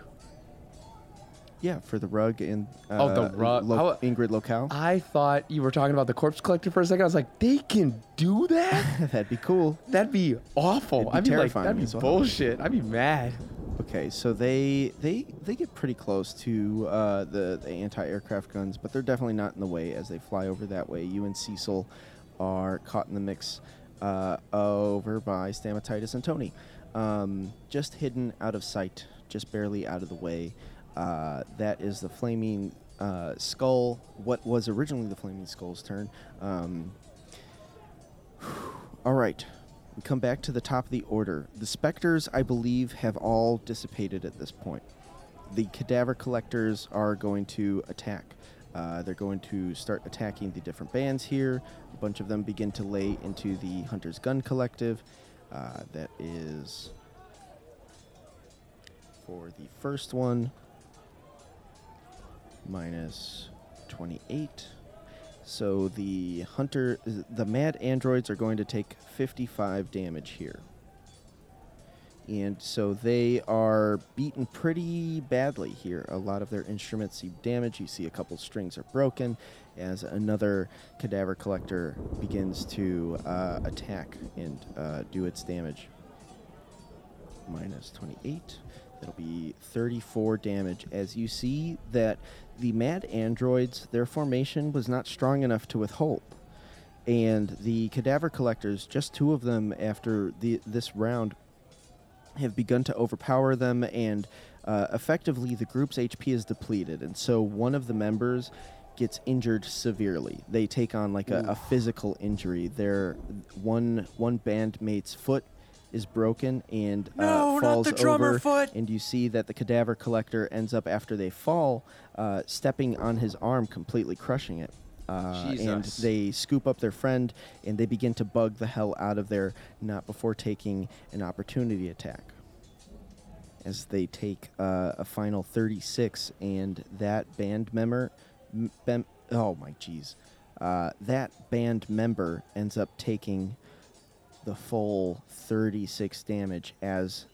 Yeah, for the rug and uh, Oh, the rug. Lo- Ingrid Locale. I thought you were talking about the corpse collector for a second. I was like, they can do that? That'd be cool. That'd be awful. Be I'd be like, that'd be well. bullshit. I'd be mad. Okay, so they they they get pretty close to uh, the, the anti-aircraft guns, but they're definitely not in the way as they fly over that way. You and Cecil are caught in the mix uh, over by Stamatitis and Tony, um, just hidden out of sight, just barely out of the way. Uh, that is the flaming uh, skull. What was originally the flaming skull's turn. Um, all right. We come back to the top of the order. The specters, I believe, have all dissipated at this point. The cadaver collectors are going to attack. Uh, they're going to start attacking the different bands here. A bunch of them begin to lay into the Hunter's Gun Collective. Uh, that is for the first one minus 28. So the hunter, the mad androids are going to take 55 damage here. And so they are beaten pretty badly here. A lot of their instruments see damage. You see a couple strings are broken as another cadaver collector begins to uh, attack and uh, do its damage. Minus 28. That'll be 34 damage. As you see that the mad androids, their formation was not strong enough to withhold. And the cadaver collectors, just two of them after the, this round, have begun to overpower them, and uh, effectively the group's HP is depleted. And so one of the members gets injured severely. They take on like a, a physical injury. Their one one bandmate's foot is broken and No, uh, not falls the drummer over, foot. and you see that the cadaver collector ends up after they fall, uh, stepping on his arm, completely crushing it. Uh, and they scoop up their friend and they begin to bug the hell out of there, not before taking an opportunity attack. as they take uh, a final 36, and that band member, m- bem- oh my jeez, uh, that band member ends up taking the full 36 damage as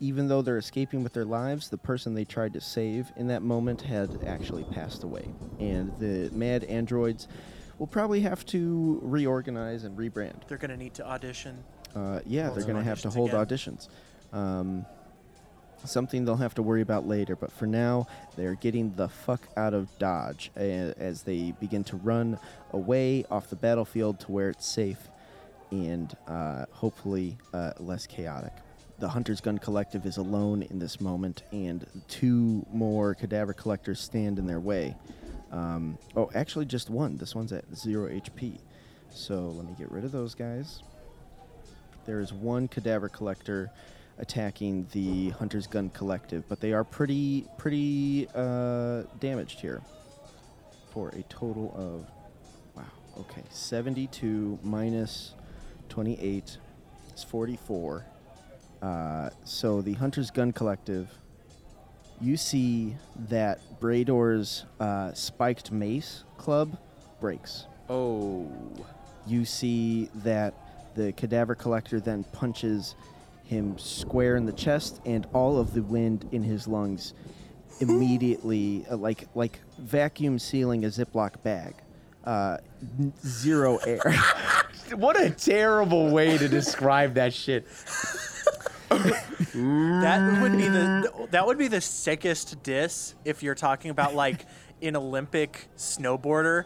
even though they're escaping with their lives, the person they tried to save in that moment had actually passed away. And the mad androids will probably have to reorganize and rebrand. They're gonna need to audition. Uh, yeah, Hold they're going to have to hold again. auditions. Um, something they'll have to worry about later. But for now, they're getting the fuck out of Dodge as they begin to run away off the battlefield to where it's safe and uh, hopefully uh, less chaotic. The Hunter's Gun Collective is alone in this moment, and two more cadaver collectors stand in their way. Um, oh, actually, just one. This one's at zero HP. So let me get rid of those guys. There is one cadaver collector attacking the Hunter's Gun Collective, but they are pretty pretty uh, damaged here. For a total of wow, okay, 72 minus 28 is 44. Uh, so the Hunter's Gun Collective, you see that Brador's uh, spiked mace club breaks Oh. you see that the cadaver collector then punches him square in the chest and all of the wind in his lungs immediately uh, like like vacuum sealing a ziploc bag uh, n- zero air What a terrible way to describe that shit. That would be the that would be the sickest diss if you're talking about like an Olympic snowboarder.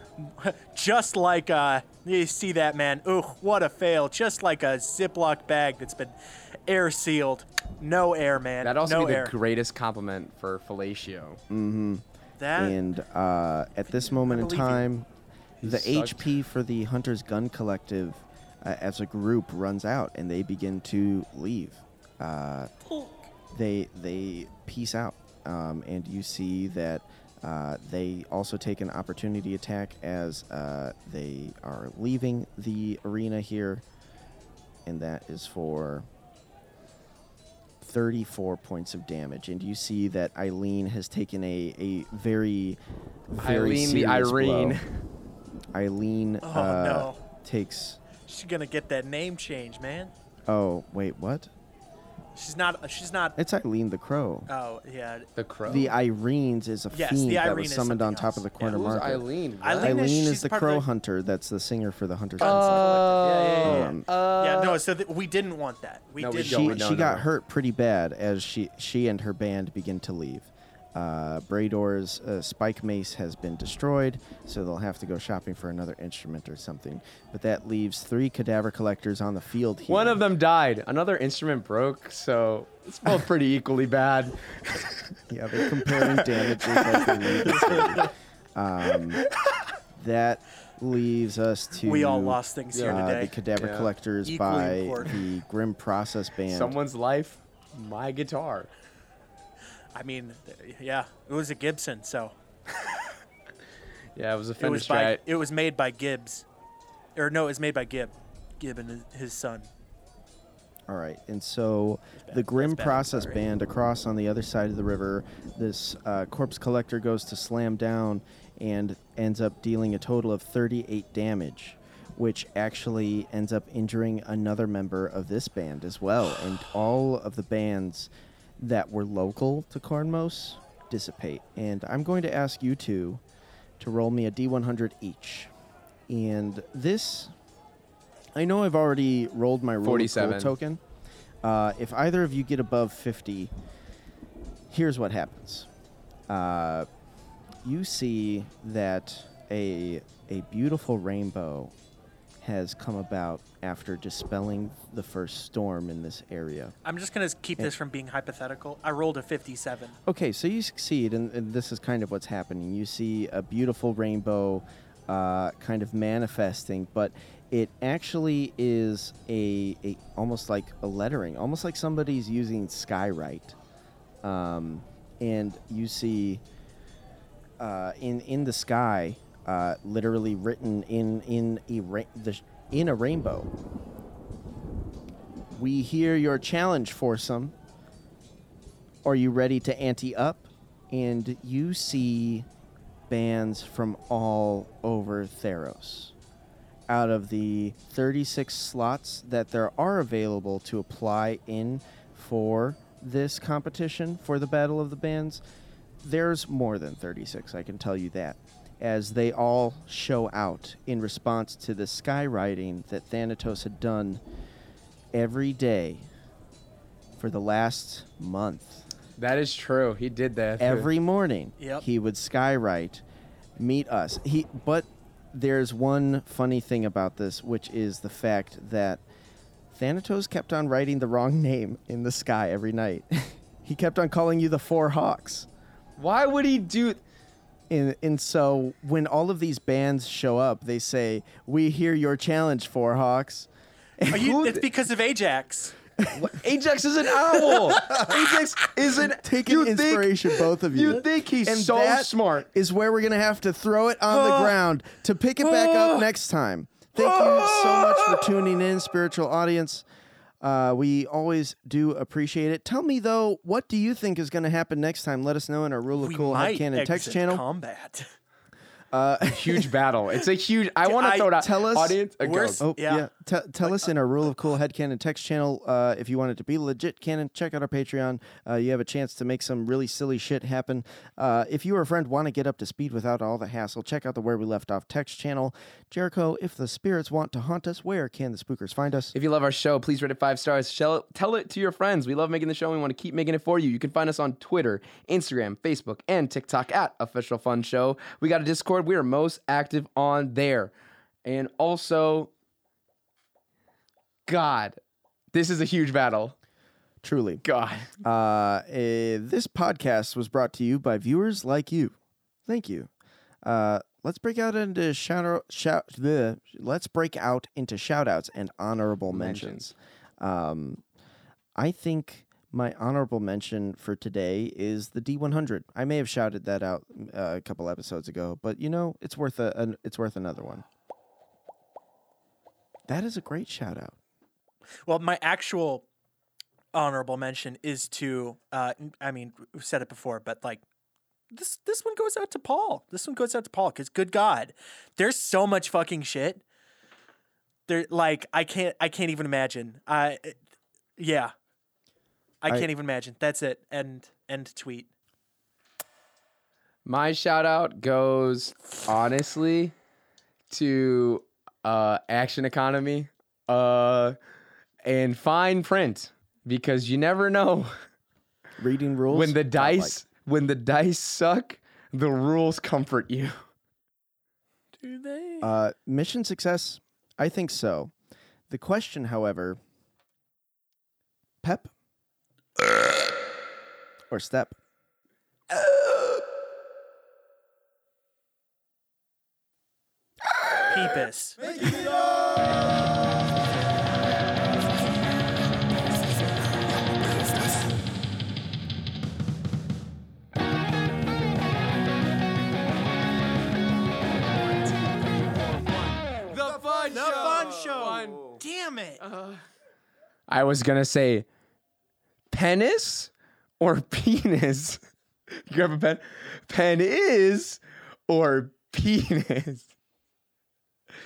Just like uh you see that man, ooh, what a fail. Just like a Ziploc bag that's been air sealed. No air, man. That'd also no be the air. greatest compliment for fellatio. that and uh, at this moment in time the sucked. hp for the hunters gun collective uh, as a group runs out and they begin to leave uh, they they peace out um, and you see that uh, they also take an opportunity attack as uh, they are leaving the arena here and that is for 34 points of damage and you see that Eileen has taken a, a very very Eileen the Irene. blow. Eileen Oh, uh, no. takes she's gonna get that name change, man. oh wait what She's not she's not it's Eileen the Crow oh yeah. The crow. The Erinyes is a Yes, fiend the that Irene was summoned on something top of the else. corner Who's market. Eileen? What? Eileen Eileen is- is the crow the- hunter. That's the singer for the Hunter's Oh, Gun yeah, yeah, yeah, yeah. Um, yeah, no, so th- we didn't want that. We No, didn't. don't. she no, she no, got no. hurt pretty bad as she she and her band begin to leave. Uh, Brador's uh, spike mace has been destroyed, so they'll have to go shopping for another instrument or something. But that leaves three cadaver collectors on the field here. One of them died. Another instrument broke, so it's both pretty equally bad. Yeah, they're comparing damages. Like they need to. um, that leaves us to. We all lost things here uh, today. the cadaver Yeah. collectors Equally by important. the Grim Process Band. Someone's life, my guitar. I mean, yeah, it was a Gibson, so Yeah, it was a it Fender was by Strat. it was made by Gibbs, or no, it was made by Gibb, Gibb and his- his son. All right, and so the Grim Process sorry. Band across on the other side of the river, this uh, corpse collector goes to slam down and ends up dealing a total of 38 damage, which actually ends up injuring another member of this band as well. And all of the bands that were local to Cornmos dissipate. And I'm going to ask you two to roll me a D100 each. And this I know I've already rolled my roll of 47. token. Uh, if either of you get above 50, here's what happens. Uh, you see that a, a beautiful rainbow has come about after dispelling the first storm in this area. I'm just gonna keep this from being hypothetical. I rolled a 57. Okay, so you succeed, and, and this is kind of what's happening. You see a beautiful rainbow uh, kind of manifesting, but it actually is a, a almost like a lettering, almost like somebody's using skywrite. Um, and you see uh, in in the sky, uh, literally written in in a ra- the, in a rainbow. We hear your challenge, foursome. are you ready to ante up? And you see bands from all over Theros. Out of the 36 slots that there are available to apply in for this competition for the Battle of the Bands, there's more than 36, I can tell you that, as they all show out in response to the skywriting that Thanatos had done every day for the last month. That is true. He did that Every morning, Yep. he would skywrite, meet us. He, but there's one funny thing about this, which is the fact that Thanatos kept on writing the wrong name in the sky every night. he kept on calling you the Four Hawks. Why would he do? And, and so when all of these bands show up, they say, "We hear your challenge, Four Hawks." Are you, it's because of Ajax. Ajax is an owl. Ajax is an Taking you think- inspiration, both of you. You think he's And so that smart? Is where we're gonna have to throw it on the ground to pick it back up next time. Thank you so much for tuning in, spiritual audience. Uh, we always do appreciate it. Tell me though, what do you think is going to happen next time? Let us know in our Rule of We Cool Headcanon text channel. combat. huge battle. It's a huge. I want to throw it out. tell us- audience. uh, We're go. s- Oh yeah. Yeah. T- tell us in our Rule of Cool Headcanon text channel uh, if you want it to be legit canon. Check out our Patreon. Uh, you have a chance to make some really silly shit happen. Uh, if you or a friend want to get up to speed without all the hassle, check out the Where We Left Off text channel. Jericho, if the spirits want to haunt us, where can the spookers find us? If you love our show, please rate it five stars. Shell, tell it to your friends. We love making the show. and We want to keep making it for you. You can find us on Twitter, Instagram, Facebook, and TikTok at Official Fun Show. We got a Discord. We are most active on there. And also, God, this is a huge battle. Truly. God. Uh, eh, this podcast was brought to you by viewers like you. Thank you. Uh, let's break out into shout shout. bleh. let's break out into shout outs and honorable mentions. Um, I think my honorable mention for today is the D100. I may have shouted that out uh, a couple episodes ago, but you know it's worth a it's worth another one. That is a great shout out. Well, my actual honorable mention is to, uh, I mean, we've said it before, but like this, this one goes out to Paul. This one goes out to Paul because, good God, there's so much fucking shit. There, like, I can't, I can't even imagine. I, yeah, I, I- can't even imagine. That's it. End, end tweet. My shout out goes honestly to uh, Action Economy uh, and fine print because you never know Reading rules when the godlike. dice when the dice suck, the rules comfort you. Do they? Uh, mission success? I think so. The question, however, pep or step? Peepus. The fun The fun show. Damn it. Uh-huh. I was gonna say penis or penis. You grab a pen. Pen is or penis.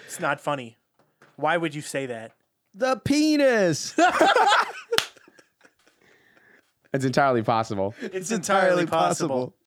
It's not funny. Why would you say that? The penis. It's entirely possible. It's, entirely possible.